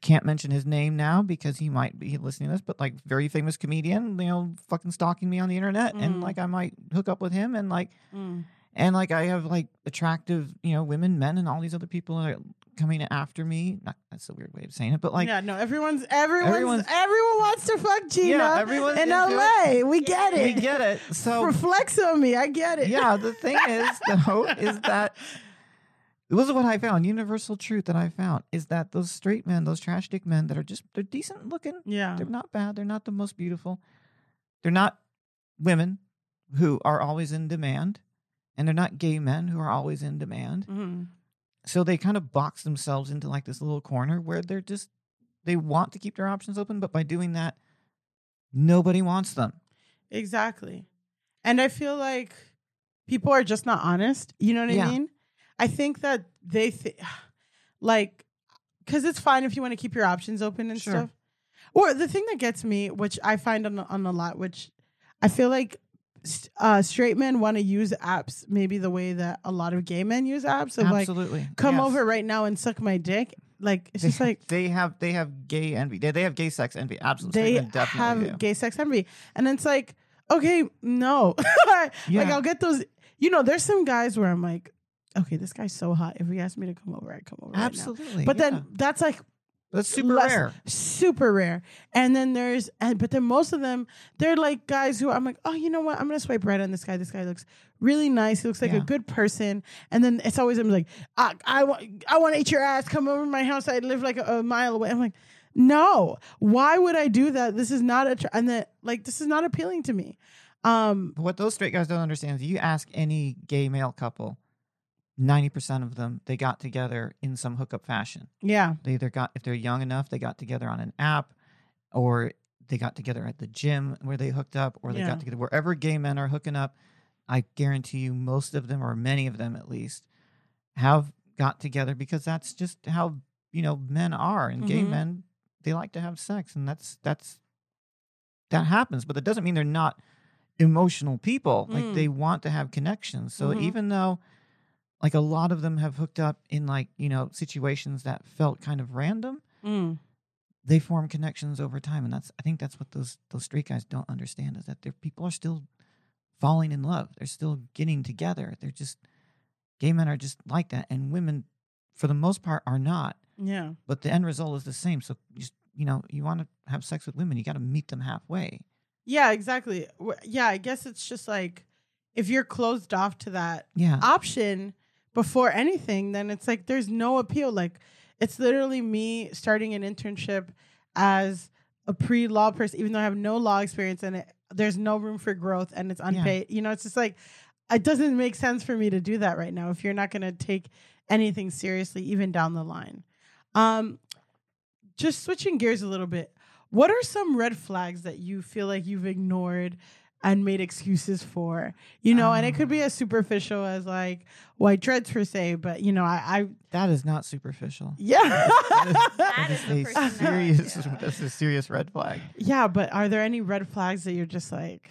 S4: can't mention his name now because he might be listening to this, but like very famous comedian, you know, fucking stalking me on the internet, and
S2: Mhm.
S4: like I might hook up with him, and like
S2: Mm.
S4: and like I have like attractive, you know, women, men, and all these other people are coming after me. Not that's a weird way of saying it, but like
S2: yeah, no, everyone's everyone's,
S4: Everyone's-
S2: everyone wants to fuck Gina
S4: yeah, everyone's
S2: in LA. We get
S4: it.
S2: it.
S4: We get it. So *laughs*
S2: Reflects on me. I get it.
S4: yeah, the thing is *laughs* though is that this is what I found. Universal truth that I found is that those straight men, those trash dick men that are just they're decent looking.
S2: yeah,
S4: They're not bad. They're not the most beautiful. They're not women who are always in demand, and they're not gay men who are always in demand.
S2: hmm
S4: So they kind of box themselves into like this little corner where they're just they want to keep their options open, but by doing that, nobody wants them.
S2: exactly. And I feel like people are just not honest. You know what
S4: Yeah.
S2: I mean? I think that they think *sighs* like because it's fine if you want to keep your options open and
S4: Sure.
S2: stuff. Or the thing that gets me, which I find on on a lot, which I feel like uh, straight men want to use apps maybe the way that a lot of gay men use apps of like
S4: Absolutely.
S2: come
S4: Yes.
S2: over right now and suck my dick. Like it's
S4: They,
S2: just like
S4: they have they have gay envy. They, they have gay sex envy. Absolutely.
S2: they
S4: definitely
S2: have
S4: do.
S2: gay sex envy, and it's like okay, no, *laughs* like I'll get those. You know, there's some guys where I'm like, okay, this guy's so hot. If he asked me to come over, I'd come over. right now."
S4: Absolutely.
S2: But
S4: yeah.
S2: then that's like
S4: that's super
S2: less-
S4: rare.
S2: super rare. And then there's and but then most of them they're like guys who I'm like, oh, you know what? I'm gonna swipe right on this guy. This guy looks really nice. He looks like a good person. And then it's always I'm like, I I want I want to eat your ass. Come over to my house. I live like a, a mile away. I'm like, no. Why would I do that? This is not a tr- and that like this is not appealing to me. Um,
S4: what those straight guys don't understand is you ask any gay male couple, 90% of them, they got together in some hookup fashion.
S2: yeah,
S4: They either got, if they're young enough, they got together on an app or they got together at the gym where they hooked up or they
S2: Yeah.
S4: got together wherever gay men are hooking up. I guarantee you, most of them, or many of them at least, have got together because that's just how, you know, men are. And gay
S2: Mhm.
S4: men, they like to have sex. And that's, that's, that happens. But that doesn't mean they're not emotional people. Like
S2: Mm.
S4: they want to have connections. So
S2: Mhm.
S4: even though, like a lot of them have hooked up in like you know situations that felt kind of random.
S2: Mm.
S4: they form connections over time and that's i think that's what those those straight guys don't understand is that their people are still falling in love. They're still getting together. They're just gay men are just like that and women for the most part are not.
S2: Yeah,
S4: but the end result is the same so just you know you want to have sex with women you got to meet them halfway.
S2: Yeah, exactly. Yeah, I guess it's just like if you're closed off to that
S4: yeah.
S2: option before anything, then it's like there's no appeal. Like it's literally me starting an internship as a pre-law person, even though I have no law experience and it, there's no room for growth and it's unpaid. You know, it's just like it doesn't make sense for me to do that right now if you're not going to take anything seriously, even down the line. Um, just switching gears a little bit. What are some red flags that you feel like you've ignored and made excuses for? You know, and it could be as superficial as like white dreads per se, but you know, I, I
S4: that is not superficial *laughs*
S2: yeah,
S3: That is the
S4: a serious
S3: yeah.
S4: that's a serious red flag
S2: yeah. But are there any red flags that you're just like,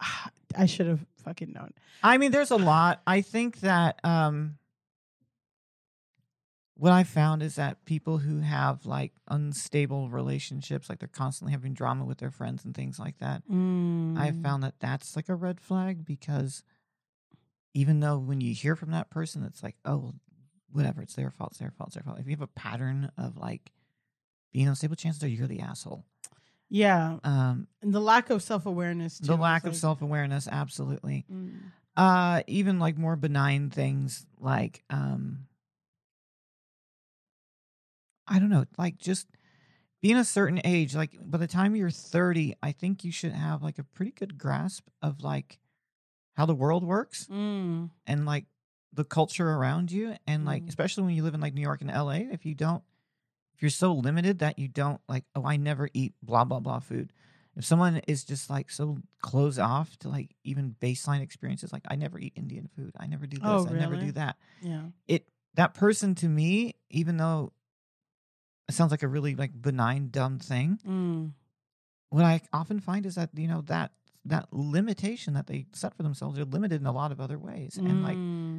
S2: "Ah, *sighs* I should have fucking known?
S4: I mean, there's a lot. I think that um, what I found is that people who have like unstable relationships, like they're constantly having drama with their friends and things like that,
S2: Mm.
S4: I found that that's like a red flag because even though when you hear from that person, it's like, oh, well, whatever, it's their fault, it's their fault, it's their fault. If you have a pattern of like being unstable, chances are you're the asshole.
S2: yeah,
S4: Um,
S2: and the lack of self awareness,
S4: the lack of self awareness, absolutely.
S2: Mm.
S4: uh even like more benign things like um i don't know like just being a certain age like by the time you're 30 i think you should have like a pretty good grasp of like how the world works
S2: Mm.
S4: and like the culture around you and like
S2: Mm.
S4: especially when you live in like new york and la if you don't if you're so limited that you don't like oh i never eat blah blah blah food if someone is just like so closed off to like even baseline experiences like i never eat indian food i never do this
S2: Oh,
S4: i never do that
S2: Yeah.
S4: it that person to me even though it sounds like a really like benign dumb thing
S2: Mm.
S4: what i often find is that you know that that limitation that they set for themselves they're limited in a lot of other ways and like
S2: Mm.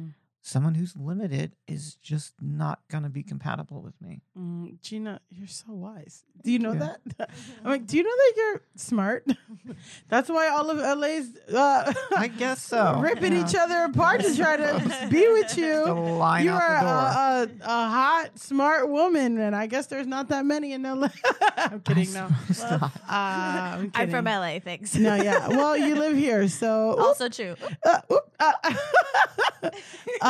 S4: Someone who's limited is just not going to be compatible with me.
S2: Mm, Gina, you're so wise. Do you know
S4: you.
S2: that? *laughs* I'm like, do you know that you're smart? *laughs* That's why all of LA's uh,
S4: I guess so. *laughs*
S2: ripping
S4: yeah.
S2: each other apart to try to be with you.
S4: line
S2: You are a, a, a hot, smart woman, and I guess there's not that many in LA. I'm kidding. No,
S4: Stop.
S2: uh, I'm,
S3: I'm from. LA, thanks.
S2: No, yeah. Well, you live here, so
S3: also true.
S2: uh, oop, uh,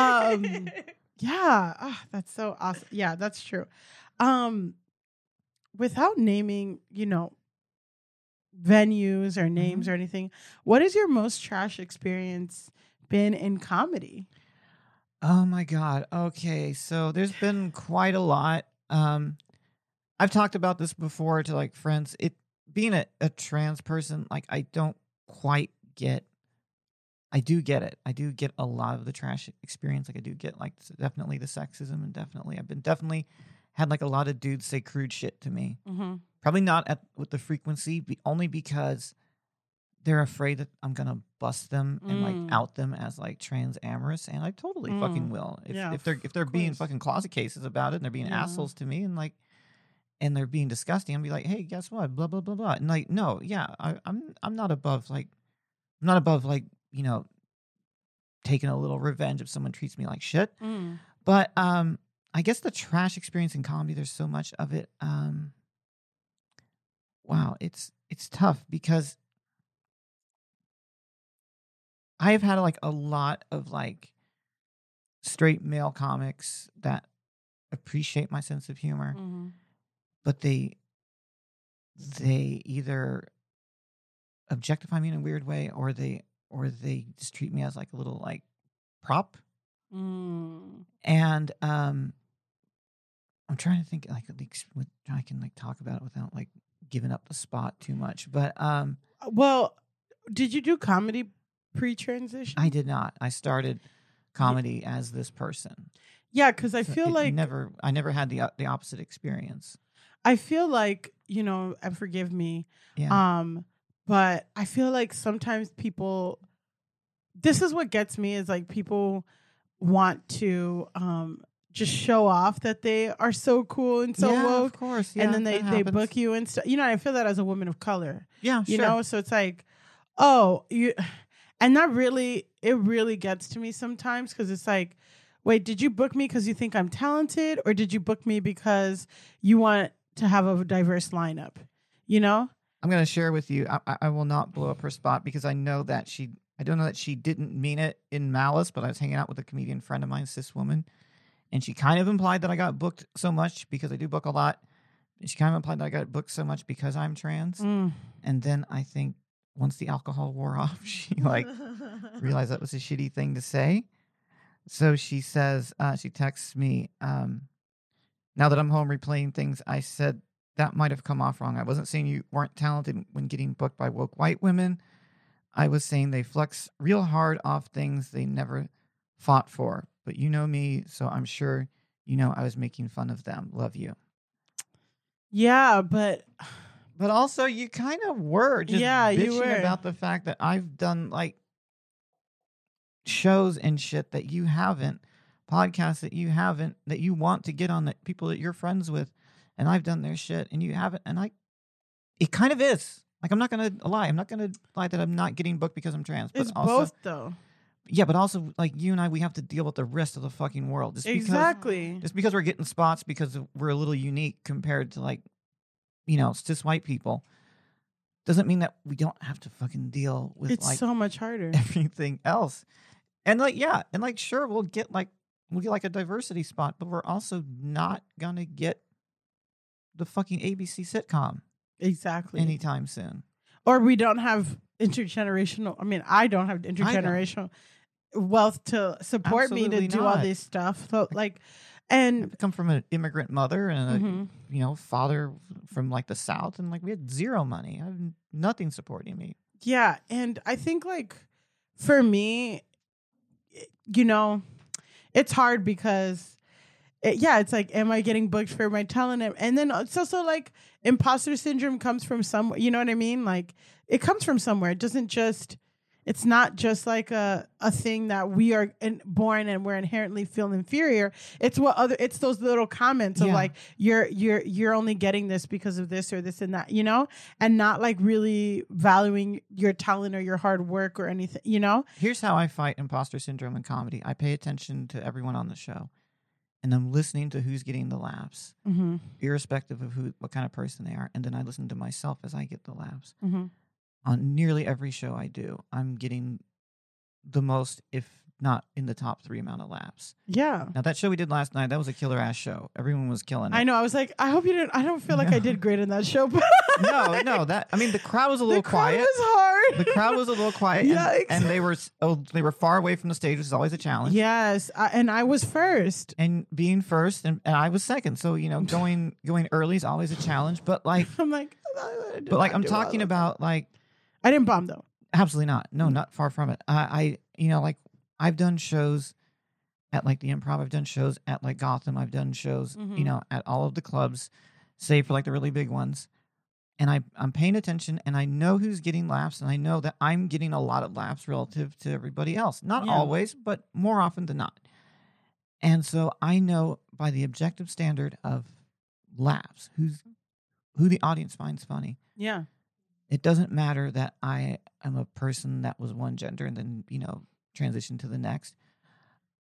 S2: um, *laughs* yeah, ah, that's so awesome. Yeah, that's true. Um, without naming, you know, venues or names or anything, what is your most trash experience been in comedy?
S4: Oh my god. Okay, so there's been quite a lot. Um I've talked about this before to like friends. It being a, a trans person, like I don't quite get I do get it. I do get a lot of the trash experience. Like I do get like definitely the sexism and definitely I've been definitely had like a lot of dudes say crude shit to me.
S2: Mm-hmm.
S4: Probably not at with the frequency, be, only because they're afraid that I'm gonna bust them and
S2: Mm.
S4: like out them as like trans amorous, and I totally
S2: Mm.
S4: fucking will. If,
S2: Yeah,
S4: if they're if they're being fucking closet cases about it and they're being
S2: Yeah.
S4: assholes to me and like and they're being disgusting, I'll be like, hey, guess what? Blah blah blah blah. And like, no, yeah, I, I'm I'm not above like I'm not above like you know taking a little revenge if someone treats me like shit.
S2: Mm.
S4: But um, I guess the trash experience in comedy, there's so much of it. Um, wow, it's it's tough because I've had like a lot of like straight male comics that appreciate my sense of humor,
S2: Mhm.
S4: but they they either objectify me in a weird way or they or they just treat me as like a little like prop.
S2: Mm.
S4: and um i'm trying to think like at least what i can like talk about it without like giving up the spot too much. But um
S2: Well, did you do comedy pre-transition?
S4: i did not. I started comedy as this person.
S2: Yeah, because I
S4: So
S2: feel like
S4: never i never had the o- the opposite experience.
S2: I feel like you know, and forgive me,
S4: yeah.
S2: um, but I feel like sometimes people. This is what gets me is like people want to um just show off that they are so cool and so
S4: yeah,
S2: woke,
S4: of course
S2: and then they they book you and stuff. You know, I feel that as a woman of color.
S4: yeah
S2: you
S4: sure.
S2: know so it's like oh you and that really it really gets to me sometimes because it's like wait did you book me because you think i'm talented or did you book me because you want to have a diverse lineup you know
S4: i'm going to share with you I, I- will not blow up her spot because i know that she i don't know that she didn't mean it in malice but i was hanging out with a comedian friend of mine cis woman and she kind of implied that i got booked so much because i do book a lot she kind of implied that i got booked so much because i'm trans
S2: Mm.
S4: and then i think once the alcohol wore *laughs* off she like *laughs* realized that was a shitty thing to say so she says uh, she texts me um, now that i'm home replaying things i said that might have come off wrong. I wasn't saying you weren't talented when getting booked by woke white women. I was saying they flex real hard off things they never fought for. But you know me so i'm sure you know i was making fun of them. Love you.
S2: Yeah but
S4: But also, you kind of were just
S2: Yeah, you were.
S4: about the fact that I've done like shows and shit that you haven't, podcasts that you haven't, that you want to get on, that people that you're friends with, and I've done their shit and you haven't, and I, it kind of is. Like I'm not gonna lie, I'm not gonna lie that I'm not getting booked because I'm trans. But
S2: it's
S4: also,
S2: both though
S4: yeah, but also like you and I, we have to deal with the rest of the fucking world. Just because,
S2: exactly
S4: just because we're getting spots because we're a little unique compared to like, you know, cis white people, doesn't mean that we don't have to fucking deal with
S2: it's
S4: like
S2: so much harder
S4: everything else. And like, yeah, and like, sure, we'll get like we'll get like a diversity spot, but we're also not gonna get the fucking ABC sitcom
S2: exactly
S4: anytime soon.
S2: or we don't have intergenerational i mean i don't have intergenerational wealth to support me
S4: Absolutely
S2: to do all
S4: not.
S2: this stuff so like
S4: I
S2: and
S4: come from an immigrant mother and a
S2: Mhm.
S4: you know father from like the south, and like we had zero money. I have nothing supporting me.
S2: yeah and i think like for me you know it's hard because it, yeah it's like am i getting booked for my talent and- then uh, it's also like imposter syndrome comes from somewhere you know what i mean? Like it comes from somewhere. It doesn't just it's not just like a, a thing that we are in, born and we're inherently feel inferior. It's what other it's those little comments of like you're you're you're only getting this because of this or this and that you know? And not like really valuing your talent or your hard work or anything you know?
S4: Here's how I fight imposter syndrome in comedy. I pay attention to everyone on the show, and I'm listening to who's getting the laughs,
S2: mm-hmm.
S4: irrespective of who, what kind of person they are, and then I listen to myself as I get the laughs.
S2: Mm-hmm.
S4: On nearly every show I do, I'm getting the most, if not in the top three amount of laps.
S2: yeah
S4: Now that show we did last night, that was a killer ass show. Everyone was killing it.
S2: I know. I was like, I hope you didn't. I don't feel like I did great in that show, but
S4: No, no, that I mean the crowd was a *laughs* little
S2: the crowd
S4: quiet.
S2: was hard.
S4: the crowd was a little quiet, and,
S2: Yikes.
S4: and they were oh, they were far away from the stage, which is always a challenge.
S2: yes, I, and I was first.
S4: and being first and, and I was second. So, you know, *laughs* going going early is always a challenge. But like
S2: I'm like,
S4: but like I'm
S2: do well.
S4: talking about like
S2: I didn't bomb though.
S4: absolutely not. No, not far from it. I, I you know, like I've done shows at like the improv, I've done shows at like Gotham, I've done shows,
S2: Mhm.
S4: you know, at all of the clubs, save for like the really big ones. And I, I'm paying attention and I know who's getting laughs and I know that I'm getting a lot of laughs relative to everybody else. Not
S2: Yeah.
S4: always, but more often than not. And so I know by the objective standard of laughs who's who the audience finds funny.
S2: Yeah,
S4: It doesn't matter that I am a person that was one gender and then, you know, transition to the next,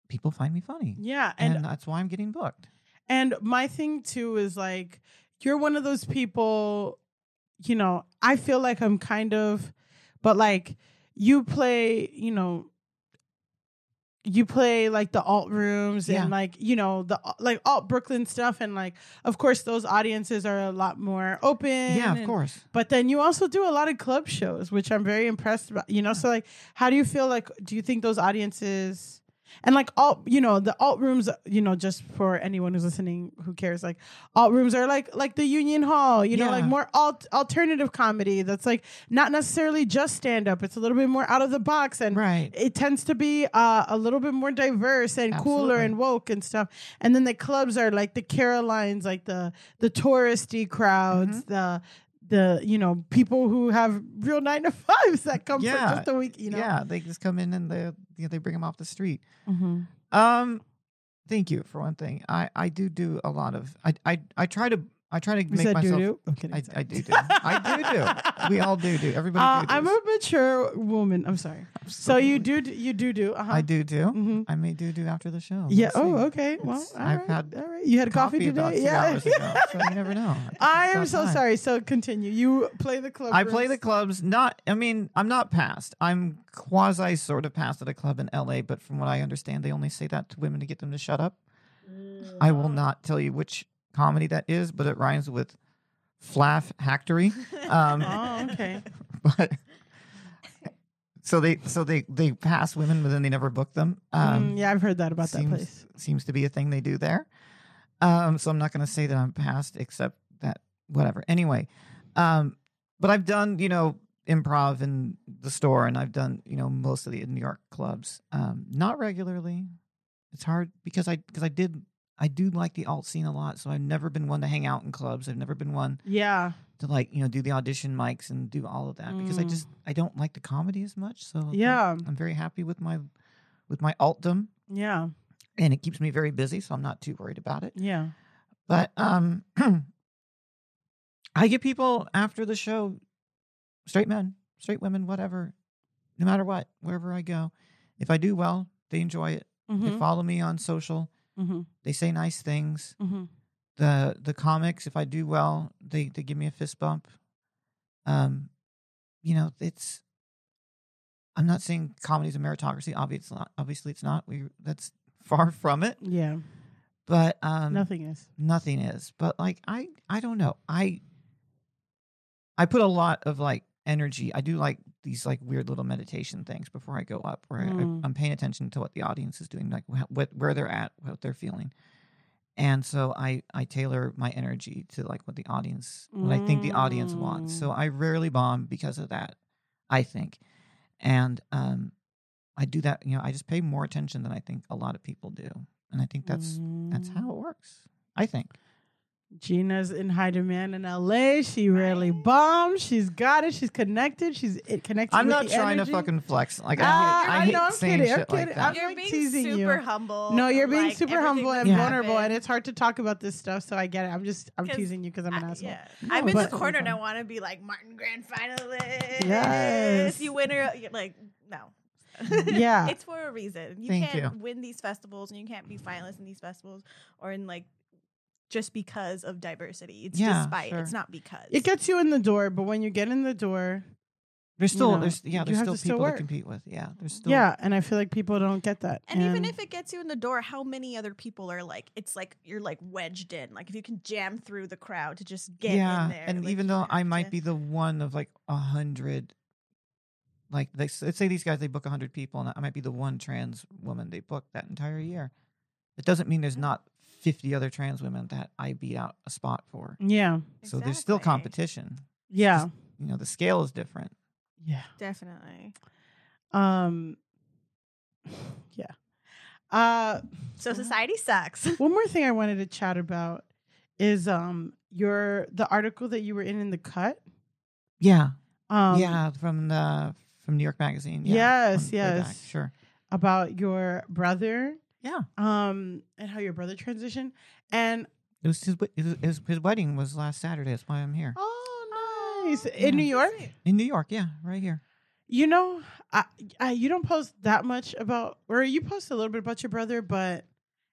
S4: people find me funny.
S2: Yeah,
S4: And,
S2: and
S4: that's why I'm getting booked.
S2: And my thing too is like, you're one of those people, you know, I feel like I'm kind of, but like, you play, you know, you play like the alt rooms
S4: Yeah.
S2: and like you know the like alt Brooklyn stuff and like of course those audiences are a lot more open
S4: yeah, of
S2: and-
S4: course.
S2: but then you also do a lot of club shows, which I'm very impressed about. You know, so like, how do you feel like? Do you think those audiences and like alt, you know, the alt rooms, you know, just for anyone who's listening who cares, like alt rooms are like like the Union Hall, you know, like more alt alternative comedy that's like not necessarily just stand up. It's a little bit more out of the box and
S4: Right.
S2: it tends to be uh, a little bit more diverse and cooler and woke and stuff. And then the clubs are like the Carolines, like the the touristy crowds,
S4: Mm-hmm.
S2: the the you know people who have real nine to fives that come
S4: Yeah.
S2: for just a week. You know,
S4: Yeah, they just come in and they you know, they bring them off the street.
S2: hmm
S4: Um, thank you for one thing. I I do do a lot of I I I try to I try to
S2: You
S4: make myself.
S2: doo-doo? I'm kidding,
S4: I. I do do. I do do. *laughs* We all do do. Everybody
S2: Uh. I'm a mature woman. I'm sorry. So you do you do do. Uh-huh.
S4: I do do.
S2: Mhm.
S4: I may do do after the show.
S2: Yeah.
S4: We'll
S2: Oh,
S4: see.
S2: okay. Well,
S4: It's-
S2: all
S4: I've
S2: right,
S4: had
S2: all right. You had coffee,
S4: about
S2: today.
S4: two
S2: yeah.
S4: hours ago, *laughs* so you never know.
S2: I am so
S4: time.
S2: sorry. So continue. You play the club.
S4: I play the clubs. Not. I mean, I'm not passed. I'm quasi sort of passed at a club in L.A. But from what I understand, they only say that to women to get them to shut up. I will not tell you which comedy that is, but it rhymes with flaff hactory. *laughs* Um,
S2: Oh, okay. *laughs*
S4: but so they so they they pass women, but then they never book them. Um,
S2: Mm, yeah, I've heard that about that
S4: seems,
S2: place.
S4: Seems to be a thing they do there. Um, so I'm not going to say that I'm passed, except that whatever. Anyway, um, but I've done you know improv in the store, and I've done you know most of the New York clubs. Um, not regularly. It's hard because I because I did I do like the alt scene a lot. So I've never been one to hang out in clubs. I've never been one
S2: Yeah.
S4: to like you know do the audition mics and do all of that because I
S2: Mm.
S4: just I don't like the comedy as much. So
S2: Yeah.
S4: I'm very happy with my with my altdom
S2: Yeah.
S4: and it keeps me very busy, so I'm not too worried about it.
S2: Yeah.
S4: But um, *clears throat* I get people after the show, straight men, straight women, whatever, no matter what, wherever I go. If I do well, they enjoy it. They
S2: Mm-hmm.
S4: follow me on social.
S2: Mm-hmm.
S4: They say nice things.
S2: Mm-hmm.
S4: The the comics, if I do well, they they give me a fist bump. Um, you know, it's. I'm not saying comedy's a meritocracy. Obviously, obviously it's not. We that's *laughs* far from it.
S2: Yeah.
S4: But um,
S2: Nothing is.
S4: nothing is but like i i don't know i i put a lot of like energy i do like these like weird little meditation things before i go up where
S2: Mm.
S4: I, i'm paying attention to what the audience is doing like wh- what where they're at what they're feeling and so i i tailor my energy to like what the audience what i think the audience wants so
S2: Mm.
S4: i rarely bomb because of that i think and um i do that you know i just pay more attention than i think a lot of people do and i think that's that's
S2: Mm.
S4: how it works i think
S2: Gina's in high demand in LA. She rarely bombs. She's got it. She's connected. She's it connected.
S4: I'm
S2: with
S4: not
S2: the
S4: trying
S2: energy.
S4: to fucking flex. Like
S2: Ah,
S4: I hate, I
S2: I
S4: hate
S2: know, I'm
S4: saying
S2: kidding, I'm
S4: shit like
S2: kidding.
S4: that.
S2: I'm
S3: You're
S2: like
S3: being
S2: teasing you.
S3: super humble.
S2: No, you're being
S3: like,
S2: super humble and
S4: Yeah.
S2: vulnerable, and it's hard to talk about this stuff. So I get it. I'm just I'm teasing you because I'm an
S3: I-
S2: asshole.
S3: Yeah.
S4: No,
S3: I'm in the corner and I want to be like Martin Grand finalist.
S2: Yes.
S3: You winner. You're like, no. *laughs*
S2: Yeah.
S3: it's for a reason. You
S4: Thank
S3: can't
S4: you.
S3: win these festivals and you can't be finalists in these festivals or in like just because of diversity. It's
S4: Yeah,
S3: despite.
S4: sure.
S3: It's not because.
S2: It gets you in the door, but when you get in the door,
S4: There's
S2: you
S4: still
S2: know,
S4: there's yeah there's still
S2: to still
S4: people to compete with. Yeah, there's still
S2: yeah, and I feel like people don't get that.
S3: and even if it gets you in the door, how many other people are like? It's like you're like wedged in. Like if you can jam through the crowd to just get
S4: yeah,
S3: in there.
S4: and
S3: like,
S4: even though I might
S3: to-
S4: be the one of like a hundred. Like they, let's say these guys they book a hundred people, and I might be the one trans woman they book that entire year. It doesn't mean there's mm-hmm. not fifty other trans women that I beat out a spot for.
S2: yeah,
S4: So there's still competition.
S2: yeah,
S4: You know, the scale is different.
S2: yeah.
S3: Definitely.
S2: Um, *sighs* yeah. Uh,
S3: So society sucks. *laughs*
S2: one more thing I wanted to chat about is um your the article that you were in in the cut.
S4: Yeah,
S2: Um,
S4: yeah, from the from New York Magazine. Yeah,
S2: Yes,
S4: from way
S2: yes.
S4: sure.
S2: about your brother.
S4: Yeah,
S2: Um, and how your brother transitioned. And
S4: it was his, his his his wedding was last Saturday. That's why I'm here
S2: oh, nice in New York.
S4: in New York. Yeah, right here.
S2: You know, I, I you don't post that much about, or you post a little bit about your brother, but,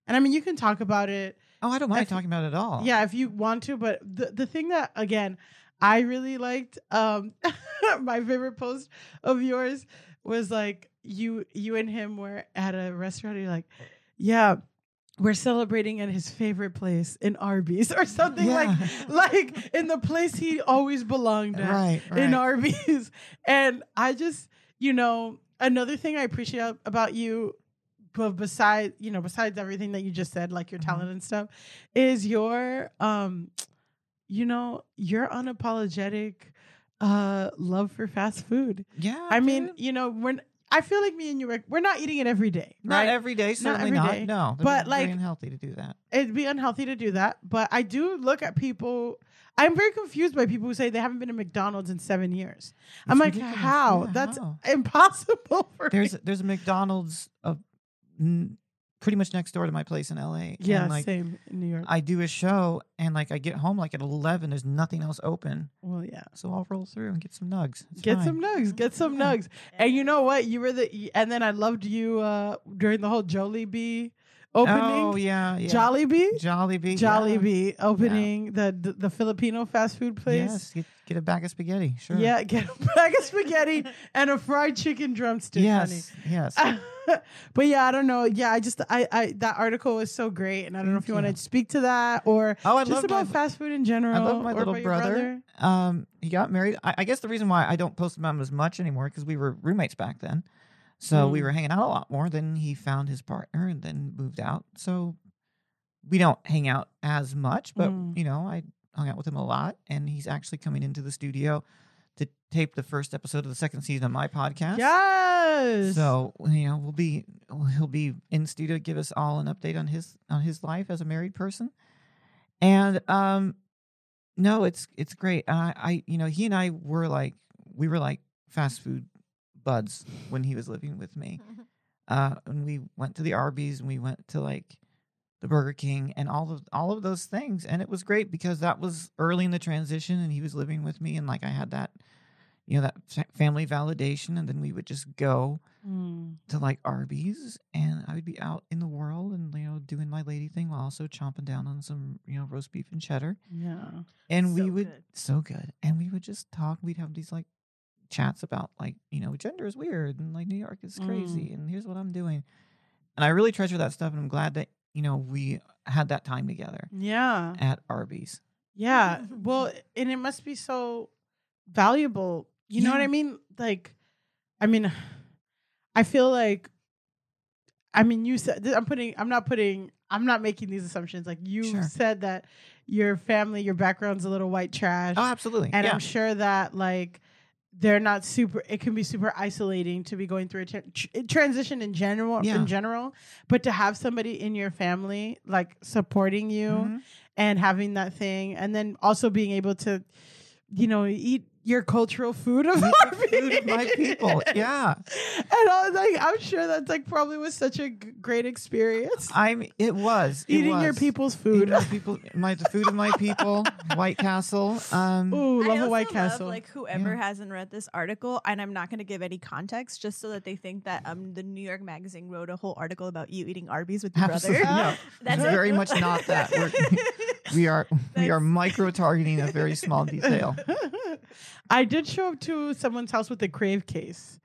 S2: and I mean, you can talk about it.
S4: Oh, I don't mind
S2: If-
S4: talking about it at all.
S2: Yeah, if you want to, but the the thing that again I really liked, um, *laughs* my favorite post of yours was like you you and him were at a restaurant. And you're like, yeah. We're celebrating at his favorite place in Arby's or something
S4: Yeah.
S2: like like in the place he always belonged at
S4: Right, right.
S2: in Arby's. *laughs* And I just, you know, another thing I appreciate about you, but besides, you know, besides everything that you just said, like your
S4: Mhm.
S2: talent and stuff, is your, um, you know, your unapologetic uh love for fast food.
S4: yeah.
S2: I mean, you know, when I feel like me and you, are, we're not eating it every day,
S4: not every day, certainly
S2: every
S4: not. No,
S2: but, like-
S4: unhealthy to do that.
S2: it'd be unhealthy to do that. But I do look at people. I'm very confused by people who say they haven't been to McDonald's in seven years. I'm
S4: It's
S2: like, how?
S4: Yeah,
S2: That's
S4: how?
S2: impossible *laughs* for
S4: There's
S2: me.
S4: there's a McDonald's uh, n- pretty much next door to my place in LA.
S2: Yeah,
S4: and, like
S2: same in New York.
S4: I do a show and like I get home like at eleven. There's nothing else open,
S2: well, yeah.
S4: so I'll roll through and get some nugs. It's
S2: Get
S4: fine.
S2: some nugs. Get some
S4: Yeah.
S2: nugs. And you know what? You were the. And then I loved you uh during the whole Jollibee opening.
S4: Oh yeah, yeah.
S2: Jollibee.
S4: Jollibee. yeah.
S2: Jollibee opening the, the the Filipino fast food place.
S4: Yes, get, get a bag of spaghetti. Sure.
S2: Yeah, get a bag of spaghetti *laughs* and a fried chicken drumstick.
S4: Yes. Yes. *laughs*
S2: but yeah, I don't know. Yeah, I just I I that article was so great, and I don't know if you
S4: Thank
S2: want to speak to that or
S4: Oh, I
S2: just about
S4: my-
S2: fast food in general.
S4: I love my little
S2: your
S4: brother. Um, he got married. I, I guess the reason why I don't post about him as much anymore because we were roommates back then, so we
S2: Mm.
S4: were hanging out a lot more. Then he found his partner and then moved out. So we don't hang out as much, but
S2: Mm.
S4: you know, I hung out with him a lot, and he's actually coming into the studio to tape the first episode of the second season of my podcast.
S2: Yes.
S4: So you know, we'll be he'll be in studio to give us all an update on his on his life as a married person, and um, no, it's it's great. And I, I you know he and I were like we were like fast food buds when he was living with me. *laughs* Uh, and we went to the Arby's and we went to like the Burger King and all of all of those things, and it was great because that was early in the transition, and he was living with me, and like I had that. You know that family validation, and then we would just go
S2: Mm.
S4: to like Arby's and I would be out in the world and you know doing my lady thing while also chomping down on some you know roast beef and cheddar
S2: Yeah.
S4: and we would
S3: good.
S4: so good and we would just talk we'd have these like chats about like you know gender is weird and like New York is mm. crazy and here's what I'm doing and I really treasure that stuff and I'm glad that you know we had that time together
S2: Yeah.
S4: at Arby's
S2: Yeah. Well, *laughs* and it must be so valuable. You know what I mean? Like, I mean, *sighs* I feel like, I mean, you said, I'm putting, I'm not putting, I'm not making these assumptions. Like, you
S4: Sure.
S2: said that your family, your background's a little white oh, trash.
S4: oh absolutely
S2: and
S4: yeah
S2: I'm sure that, like, they're not super it can be super isolating to be going through a tr- transition in general
S4: Yeah.
S2: in general but to have somebody in your family like supporting you
S4: Mhm.
S2: and having that thing and then also being able to you know eat your cultural food of our
S4: food *laughs* of my people *laughs* yeah
S2: and I was like i'm sure that's like probably was such a g- great experience
S4: I'm it was it
S2: eating your
S4: was.
S2: people's
S4: Eating
S2: food
S4: my people my the food of my people *laughs* White Castle um
S2: ooh love a
S3: also
S2: white
S3: love,
S2: castle
S3: like whoever
S4: Yeah.
S3: hasn't read this article, and I'm not going to give any context, just so that they think that um the New York Magazine wrote a whole article about you eating Arby's with your
S4: Absolutely.
S3: brother.
S4: No,
S3: That's
S4: it's
S3: it.
S4: very much not that. We're, we are we are micro targeting a very small detail.
S2: I did show up to someone's house with a crave case.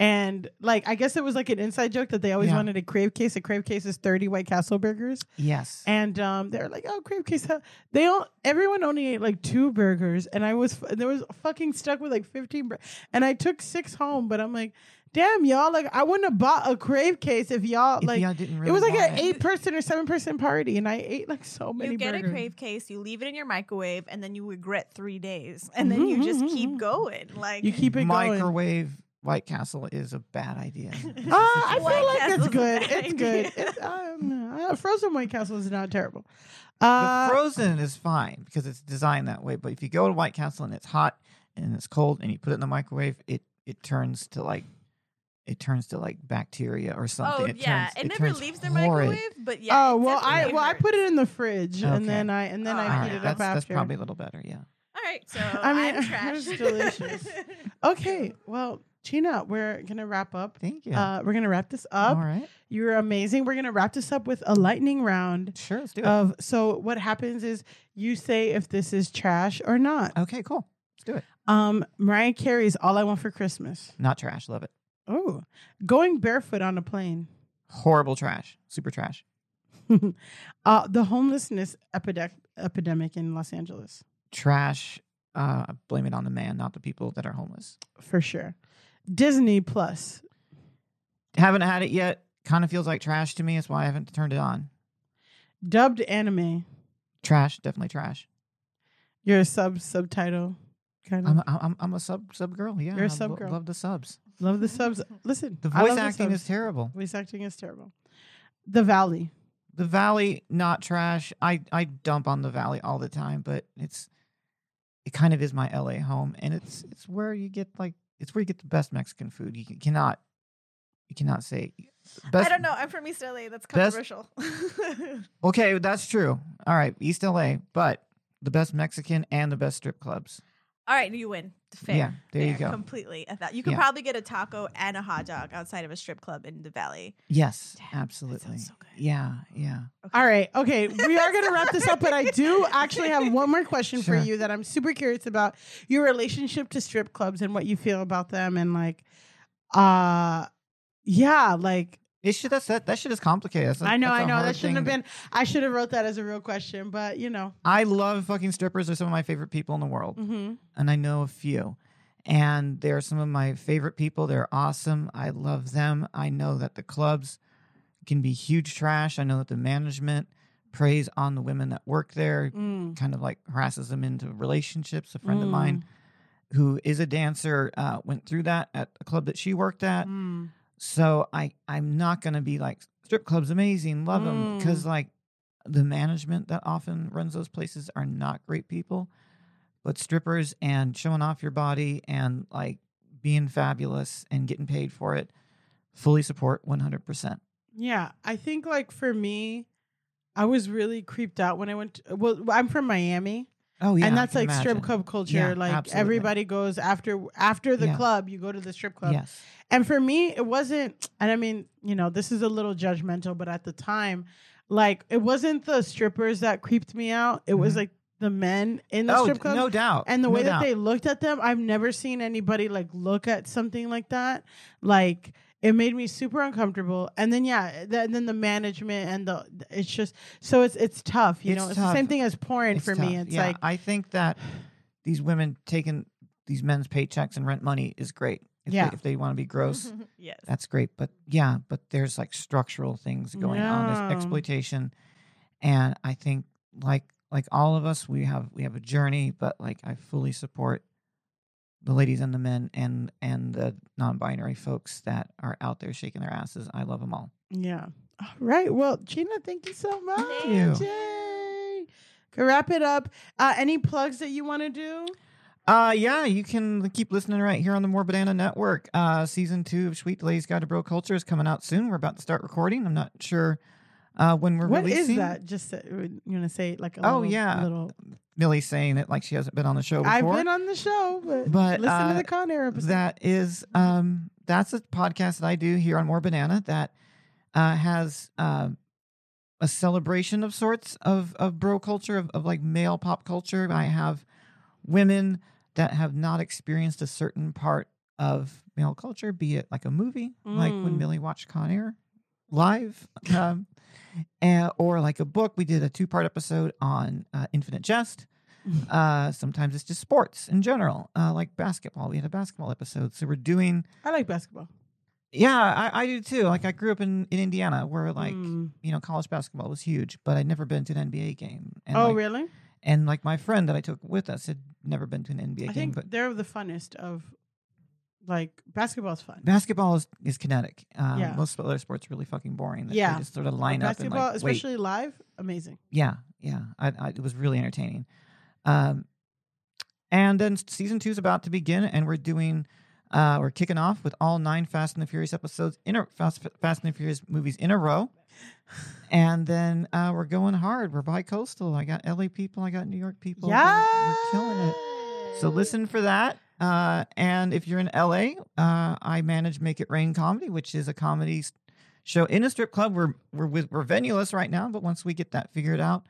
S2: And like I guess it was like an inside joke that they always
S4: Yeah.
S2: wanted a crave case. A crave case is 30 White Castle burgers.
S4: Yes.
S2: And um they're like, "Oh, crave case." huh?" They all everyone only ate like two burgers and I was there was fucking stuck with like 15 bur- and I took 6 home, but I'm like, "Damn, y'all, like I wouldn't have bought a crave case if y'all
S4: If
S2: like
S4: y'all didn't really
S2: it was like an eight person or seven person party, and I ate like so many.
S3: you get
S2: burgers.
S3: a crave case, you leave it in your microwave, and then you regret three days, and then mm-hmm, you just mm-hmm, keep mm-hmm. going. Like
S2: You keep it going.
S4: Microwave White Castle is a bad idea. *laughs*
S2: Uh, I
S3: White
S2: feel like
S3: Castle's
S2: it's good. It's good. It's, *laughs* um, uh, frozen White Castle is not terrible. Uh,
S4: frozen is fine because it's designed that way. But if you go to White Castle and it's hot and it's cold and you put it in the microwave, it it turns to like it turns to like bacteria or something.
S3: oh
S4: it
S3: yeah,
S4: turns,
S3: it, never leaves the
S4: horrid.
S3: microwave, but yeah.
S2: oh well, I
S3: definitely
S2: well I put it in the fridge and then I and then
S3: Oh,
S2: I
S4: All
S2: heat
S4: right,
S2: it up
S4: that's, that's probably a little better. Yeah.
S3: All right, so
S2: I
S3: I
S2: mean,
S3: am trash.
S2: it's delicious. *laughs* okay, well Gina, we're gonna wrap up.
S4: Thank you.
S2: Uh, we're gonna wrap this up.
S4: All right.
S2: You're amazing. We're gonna wrap this up with a lightning round
S4: Sure. Let's do it.
S2: of. So what happens is you say if this is trash or not.
S4: okay. Cool. Let's do it.
S2: Um, Mariah Carey's "All I Want for Christmas."
S4: Not trash. Love it.
S2: Oh, going barefoot on a plane.
S4: Horrible trash. Super trash. *laughs*
S2: uh, the homelessness epidemic epidemic in Los Angeles,
S4: Trash. Uh, blame it on the man, not the people that are homeless.
S2: for sure. Disney Plus,
S4: Haven't had it yet. Kind of feels like trash to me. That's why I haven't turned it on.
S2: dubbed anime.
S4: Trash. Definitely trash.
S2: You're a sub subtitle kind of.
S4: I'm a, I'm I'm a sub sub girl. Yeah.
S2: You're a sub
S4: lo-
S2: girl.
S4: Love the subs.
S2: love the subs. Listen,
S4: The voice
S2: love the
S4: acting is terrible.
S2: Voice acting is terrible. The Valley.
S4: The Valley, not trash. I I dump on the Valley all the time, but it's it kind of is my LA home, and it's it's where you get like it's where you get the best Mexican food. You cannot you cannot say best.
S3: I don't know. I'm from East LA. That's
S4: best-
S3: controversial.
S4: Okay, that's true. All right, East LA, but the best Mexican and the best strip clubs.
S3: All right, you win. Fair.
S4: Yeah, there you go.
S3: Completely. You could
S4: Yeah.
S3: probably get a taco and a hot dog outside of a strip club in the valley.
S4: Yes,
S3: Damn,
S4: absolutely.
S3: sounds so good.
S4: Yeah, yeah.
S2: All right. Okay. We are going to wrap this up, but I do actually have one more question for you that I'm super curious about your relationship to strip clubs and what you feel about them. And like, uh, yeah, like,
S4: It should that's that that shit is complicated. That's
S2: I know, I know. That shouldn't have been, I should have wrote that as a real question, but you know.
S4: I love fucking strippers. They're some of my favorite people in the world.
S2: hmm
S4: and I know a few. And they're some of my favorite people. They're awesome. I love them. I know that the clubs can be huge trash. I know that the management preys on the women that work there,
S2: Mm.
S4: kind of like harasses them into relationships. A friend of mine who is a dancer uh, went through that at a club that she worked at.
S2: Mm.
S4: So I I'm not gonna be like strip clubs amazing, love them because
S2: Mm.
S4: like the management that often runs those places are not great people, but strippers and showing off your body and like being fabulous and getting paid for it, fully support one hundred percent.
S2: Yeah, I think like for me, I was really creeped out when I went. To, well, I'm from Miami,
S4: Oh yeah,
S2: and that's like strip club culture.
S4: Yeah,
S2: like
S4: absolutely.
S2: everybody goes after after the
S4: Yeah.
S2: club, you go to the strip club.
S4: Yes,
S2: And for me, it wasn't. And I mean, you know, this is a little judgmental, but at the time, like it wasn't the strippers that creeped me out. It was
S4: Mhm.
S2: like the men in the
S4: oh
S2: strip club.
S4: no doubt.
S2: and the
S4: no
S2: way that they looked at them, I've never seen anybody like look at something like that. Like it made me super uncomfortable. And then yeah, th- and then the management and the it's just so it's it's tough. You
S4: It's
S2: know, it's the same thing as porn
S4: It's
S2: for me. It's
S4: yeah,
S2: like
S4: I think that these women taking these men's paychecks and rent money is great. If
S2: Yeah.
S4: they, if they want to be gross, *laughs*
S3: yes.
S4: that's great. But yeah, but there's like structural things going on.
S2: Yeah.
S4: There's exploitation, and I think like like all of us, we have we have a journey. But like I fully support the ladies and the men and and the non-binary folks that are out there shaking their asses. I love them all.
S2: Yeah. All right. Well, Gina, thank you so much.
S4: Thank you.
S2: Yay. Can wrap it up. Uh, any plugs that you want to do?
S4: Uh yeah, you can keep listening right here on the More Banana Network. Uh season two of Sweet Lady's Guide to Bro Culture is coming out soon. We're about to start recording. I'm not sure uh when we're
S2: What is
S4: releasing.
S2: that? Just uh, you want to say like a
S4: Oh,
S2: little,
S4: yeah.
S2: little.
S4: Millie's saying it like she hasn't been on the show before.
S2: I've been on the show, but,
S4: But,
S2: listen to
S4: uh,
S2: the Con Air episode.
S4: that is um that's a podcast that I do here on More Banana that uh has uh, a celebration of sorts of of bro culture of, of like male pop culture. I have women that have not experienced a certain part of male culture, be it like a movie, like when
S2: Mm.
S4: Millie watched Con Air live, um, and, or like a book. We did a two part episode on uh, Infinite Jest. Uh, sometimes it's just sports in general, uh, like basketball. We had a basketball episode, so we're doing.
S2: I like basketball.
S4: Yeah, I, I do too. Like I grew up in, in Indiana, where like
S2: Mm.
S4: you know college basketball was huge, but I'd never been to an NBA game. And
S2: oh,
S4: like,
S2: really?
S4: And like my friend that I took with us had never been to an NBA
S2: I
S4: game,
S2: think
S4: but
S2: they're the funnest of like basketball's fun.
S4: basketball is, is kinetic. Uh,
S2: Yeah.
S4: Most other sports are really fucking boring.
S2: Yeah.
S4: they just sort of line up and
S2: basketball,
S4: like wait.
S2: especially live, amazing.
S4: Yeah, yeah. I, I, it was really entertaining. Um, and then season two is about to begin, and we're doing, uh, we're kicking off with all nine Fast and the Furious episodes in a Fast, Fast and the Furious movies in a row. And then uh, we're going hard. We're bi-coastal. I got LA people. I got New York people.
S2: Yeah,
S4: we're killing it. So listen for that. Uh, and if you're in LA, uh, I manage Make It Rain Comedy, which is a comedy show in a strip club. We're we're with, we're venueless right now, but once we get that figured out,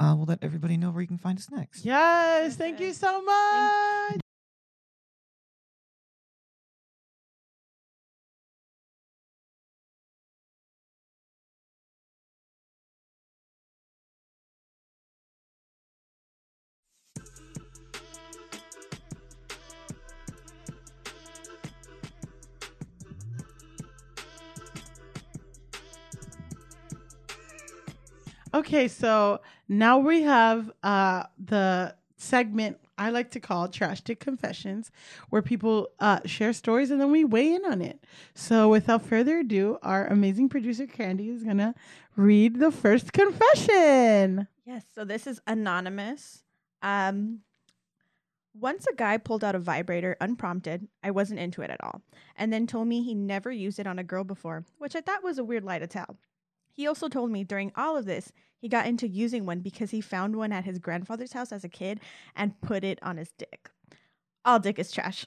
S4: uh, we'll let everybody know where you can find us next.
S2: Yes, thank you so much. Okay, so now we have uh, the segment I like to call Trash Dick Confessions, where people uh, share stories and then we weigh in on it. So, without further ado, our amazing producer Candy is gonna read the first confession.
S3: Yes, so this is anonymous. Um once a guy pulled out a vibrator unprompted. I wasn't into it at all. And then told me he never used it on a girl before, which I thought was a weird lie to tell. He also told me during all of this, he got into using one because he found one at his grandfather's house as a kid and put it on his dick. All dick is trash.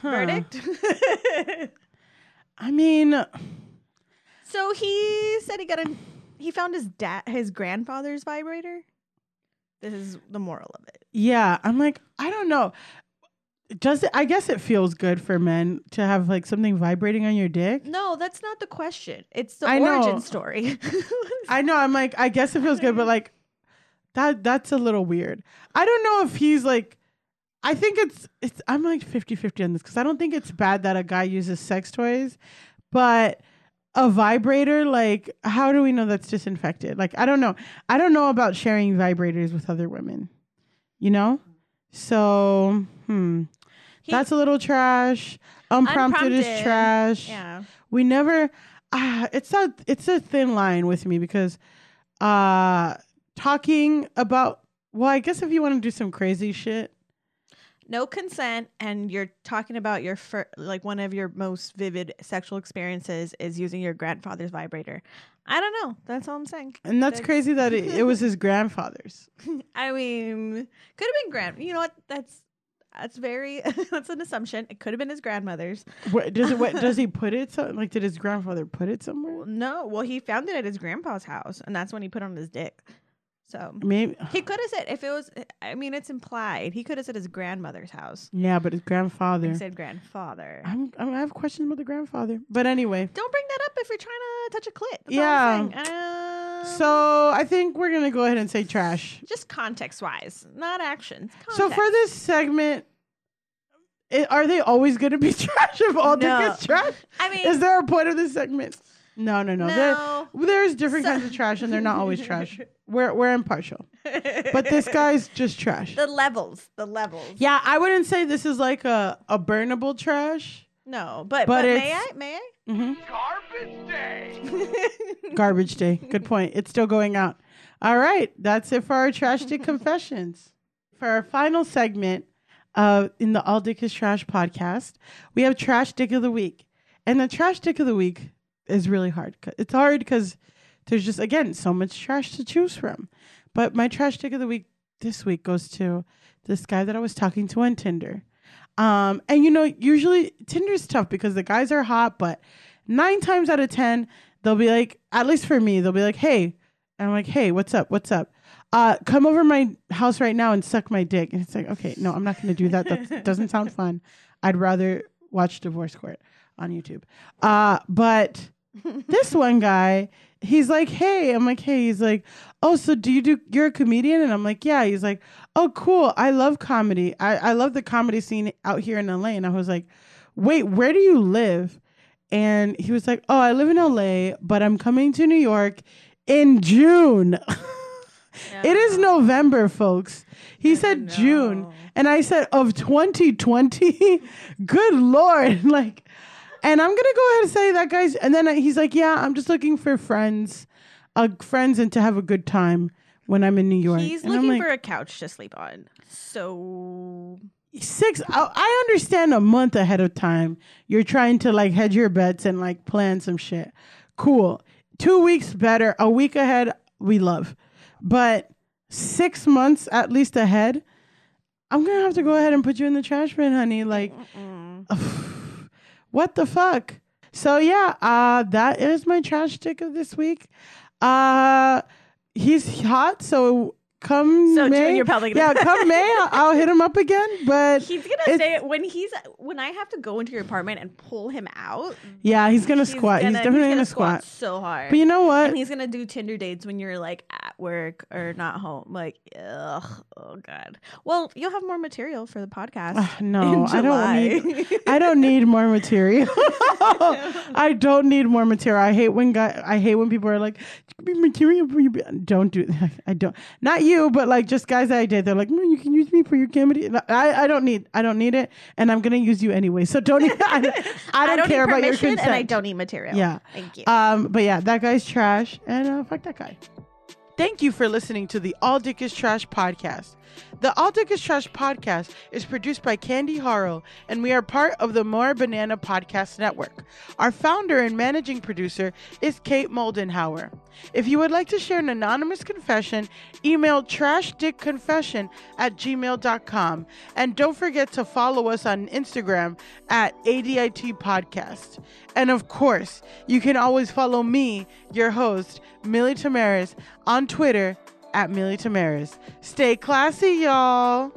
S2: Huh.
S3: Verdict? *laughs*
S2: I mean,
S3: so he said he got a he found his dad his grandfather's vibrator. This is the moral of it.
S2: yeah, I'm like, I don't know. Does it? I guess it feels good for men to have like something vibrating on your dick.
S3: No, that's not the question. It's the
S2: I know.
S3: origin story. *laughs*
S2: I know. I'm like, I guess it feels good, but like that that's a little weird. I don't know if he's like I think it's it's I'm like 50-50 on this cuz I don't think it's bad that a guy uses sex toys, but a vibrator like how do we know that's disinfected? Like I don't know. I don't know about sharing vibrators with other women. You know? So, hmm.
S3: He-
S2: that's a little trash. Unprompted, is trash
S3: yeah.
S2: we never ah, it's a it's a thin line with me because uh talking about well i guess if you want to do some crazy shit
S3: No consent and you're talking about your fir- like one of your most vivid sexual experiences is using your grandfather's vibrator. I don't know. That's all I'm saying.
S2: and that's
S3: That's-
S2: crazy that it, it was his *laughs* grandfather's
S3: I mean, could have been grand. You know what? That's that's very *laughs* that's an assumption. It could have been his grandmother's.
S2: what, does it what does he *laughs* put it so like did his grandfather put it somewhere
S3: No, well, he found it at his grandpa's house, and that's when he put on his dick. So
S2: maybe
S3: he could have said if it was. I mean, it's implied. He could have said his grandmother's house.
S2: yeah but his grandfather
S3: He said grandfather.
S2: I'm, I'm, i have questions about the grandfather but anyway
S3: Don't bring that up if you're trying to touch a clit. That's
S2: Yeah.
S3: All I'm saying. Um,
S2: so i think we're gonna go ahead and say trash
S3: just context wise, not actions.
S2: so for this segment i are they always gonna be *laughs* trash if all
S3: No.
S2: dick is trash
S3: I mean,
S2: Is there a point of this segment? No, no, no. There, there's different
S3: So-
S2: kinds of trash, and they're not always trash. *laughs* We're we're impartial, but this *laughs* guy's just trash.
S3: the levels, the levels.
S2: Yeah, I wouldn't say this is like a a burnable trash.
S3: No, but
S2: But
S3: but, may I?
S2: it's-
S3: May I?
S2: hmm Garbage day. *laughs* Garbage day. Good point. It's still going out. All right, that's it for our trash dick confessions. For our final segment uh, in the All Dick is Trash podcast, we have Trash Dick of the Week. And the Trash Dick of the Week is really hard. It's hard because there's just, again, so much trash to choose from. But my Trash Dick of the Week this week goes to this guy that I was talking to on Tinder. Um, and you know, usually Tinder's tough because the guys are hot, but nine times out of 10, they'll be like, at least for me, they'll be like, hey, and I'm like, hey, what's up? What's up? Uh, come over my house right now and suck my dick. And it's like, okay, no, I'm not going to do that. That *laughs* doesn't sound fun. I'd rather watch Divorce Court on YouTube. Uh, but this one guy, he's like, hey, I'm like, hey, he's like, oh, so do you do, you're a comedian? And I'm like, yeah. He's like, oh, cool. I love comedy. I, I love the comedy scene out here in LA. And I was like, wait, where do you live? And he was like, oh, I live in LA, but I'm coming to New York in June. *laughs* It is November, folks. He said June. And I said, of 2020? *laughs* Good Lord. *laughs* Like, and I'm going to go ahead and say that, guys. And then he's like, yeah, I'm just looking for friends, uh, friends and to have a good time when I'm in New York.
S3: He's
S2: and I'm
S3: looking
S2: like,
S3: for a couch to sleep on. So
S2: six I, I understand a month ahead of time you're trying to like hedge your bets and like plan some shit cool two weeks better a week ahead we love but six months at least ahead I'm gonna have to go ahead and put you in the trash bin, honey. Like, *sighs* what the fuck? So yeah, uh, that is my trash dick of this week. Uh, he's hot, so come
S3: So,
S2: May,
S3: you're probably
S2: yeah, *laughs* come May, I'll, I'll hit him up again. But
S3: He's gonna say when he's when I have to go into your apartment and pull him out.
S2: yeah, he's gonna
S3: he's
S2: squat.
S3: gonna-
S2: he's definitely gonna,
S3: gonna
S2: squat.
S3: so hard.
S2: But you know what?
S3: and he's gonna do Tinder dates when you're like at work or not home. Like, ugh, oh god. Well, you'll have more material for the podcast.
S2: Ugh, no, I don't need. *laughs* I don't need more material. *laughs* I don't need more material. I hate when guy. I hate when people are like, "Be material. Don't do. It. I don't. Not you, but like just guys that I did. They're like, "No, you can use me for your comedy." I, I don't need. I don't need it, and I'm gonna use you anyway. So don't. e- *laughs* *laughs* I, don't- I don't care about your consent.
S3: and I don't need material.
S2: Yeah.
S3: Thank you.
S2: Um, but yeah, that guy's trash, and uh, fuck that guy. Thank you for listening to the All Dick is Trash podcast. The All Dick is Trash podcast is produced by Candy Harrell, and we are part of the More Banana Podcast Network. Our founder and managing producer is Kate Moldenhauer. If you would like to share an anonymous confession, email trashdickconfession at gmail.com. And don't forget to follow us on Instagram at ADIT Podcast. And of course, you can always follow me, your host, Millie Tamaris, on Twitter at Millie Tamaris. Stay classy, y'all.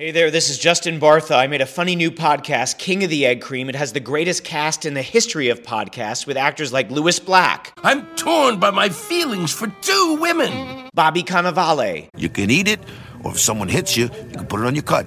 S5: Hey there, this is Justin Bartha. I made a funny new podcast, King of the Egg Cream. It has the greatest cast in the history of podcasts with actors like Lewis Black,
S6: I'm torn by my feelings for two women.
S5: Bobby Cannavale,
S7: You can eat it, or if someone hits you, you can put it on your cut.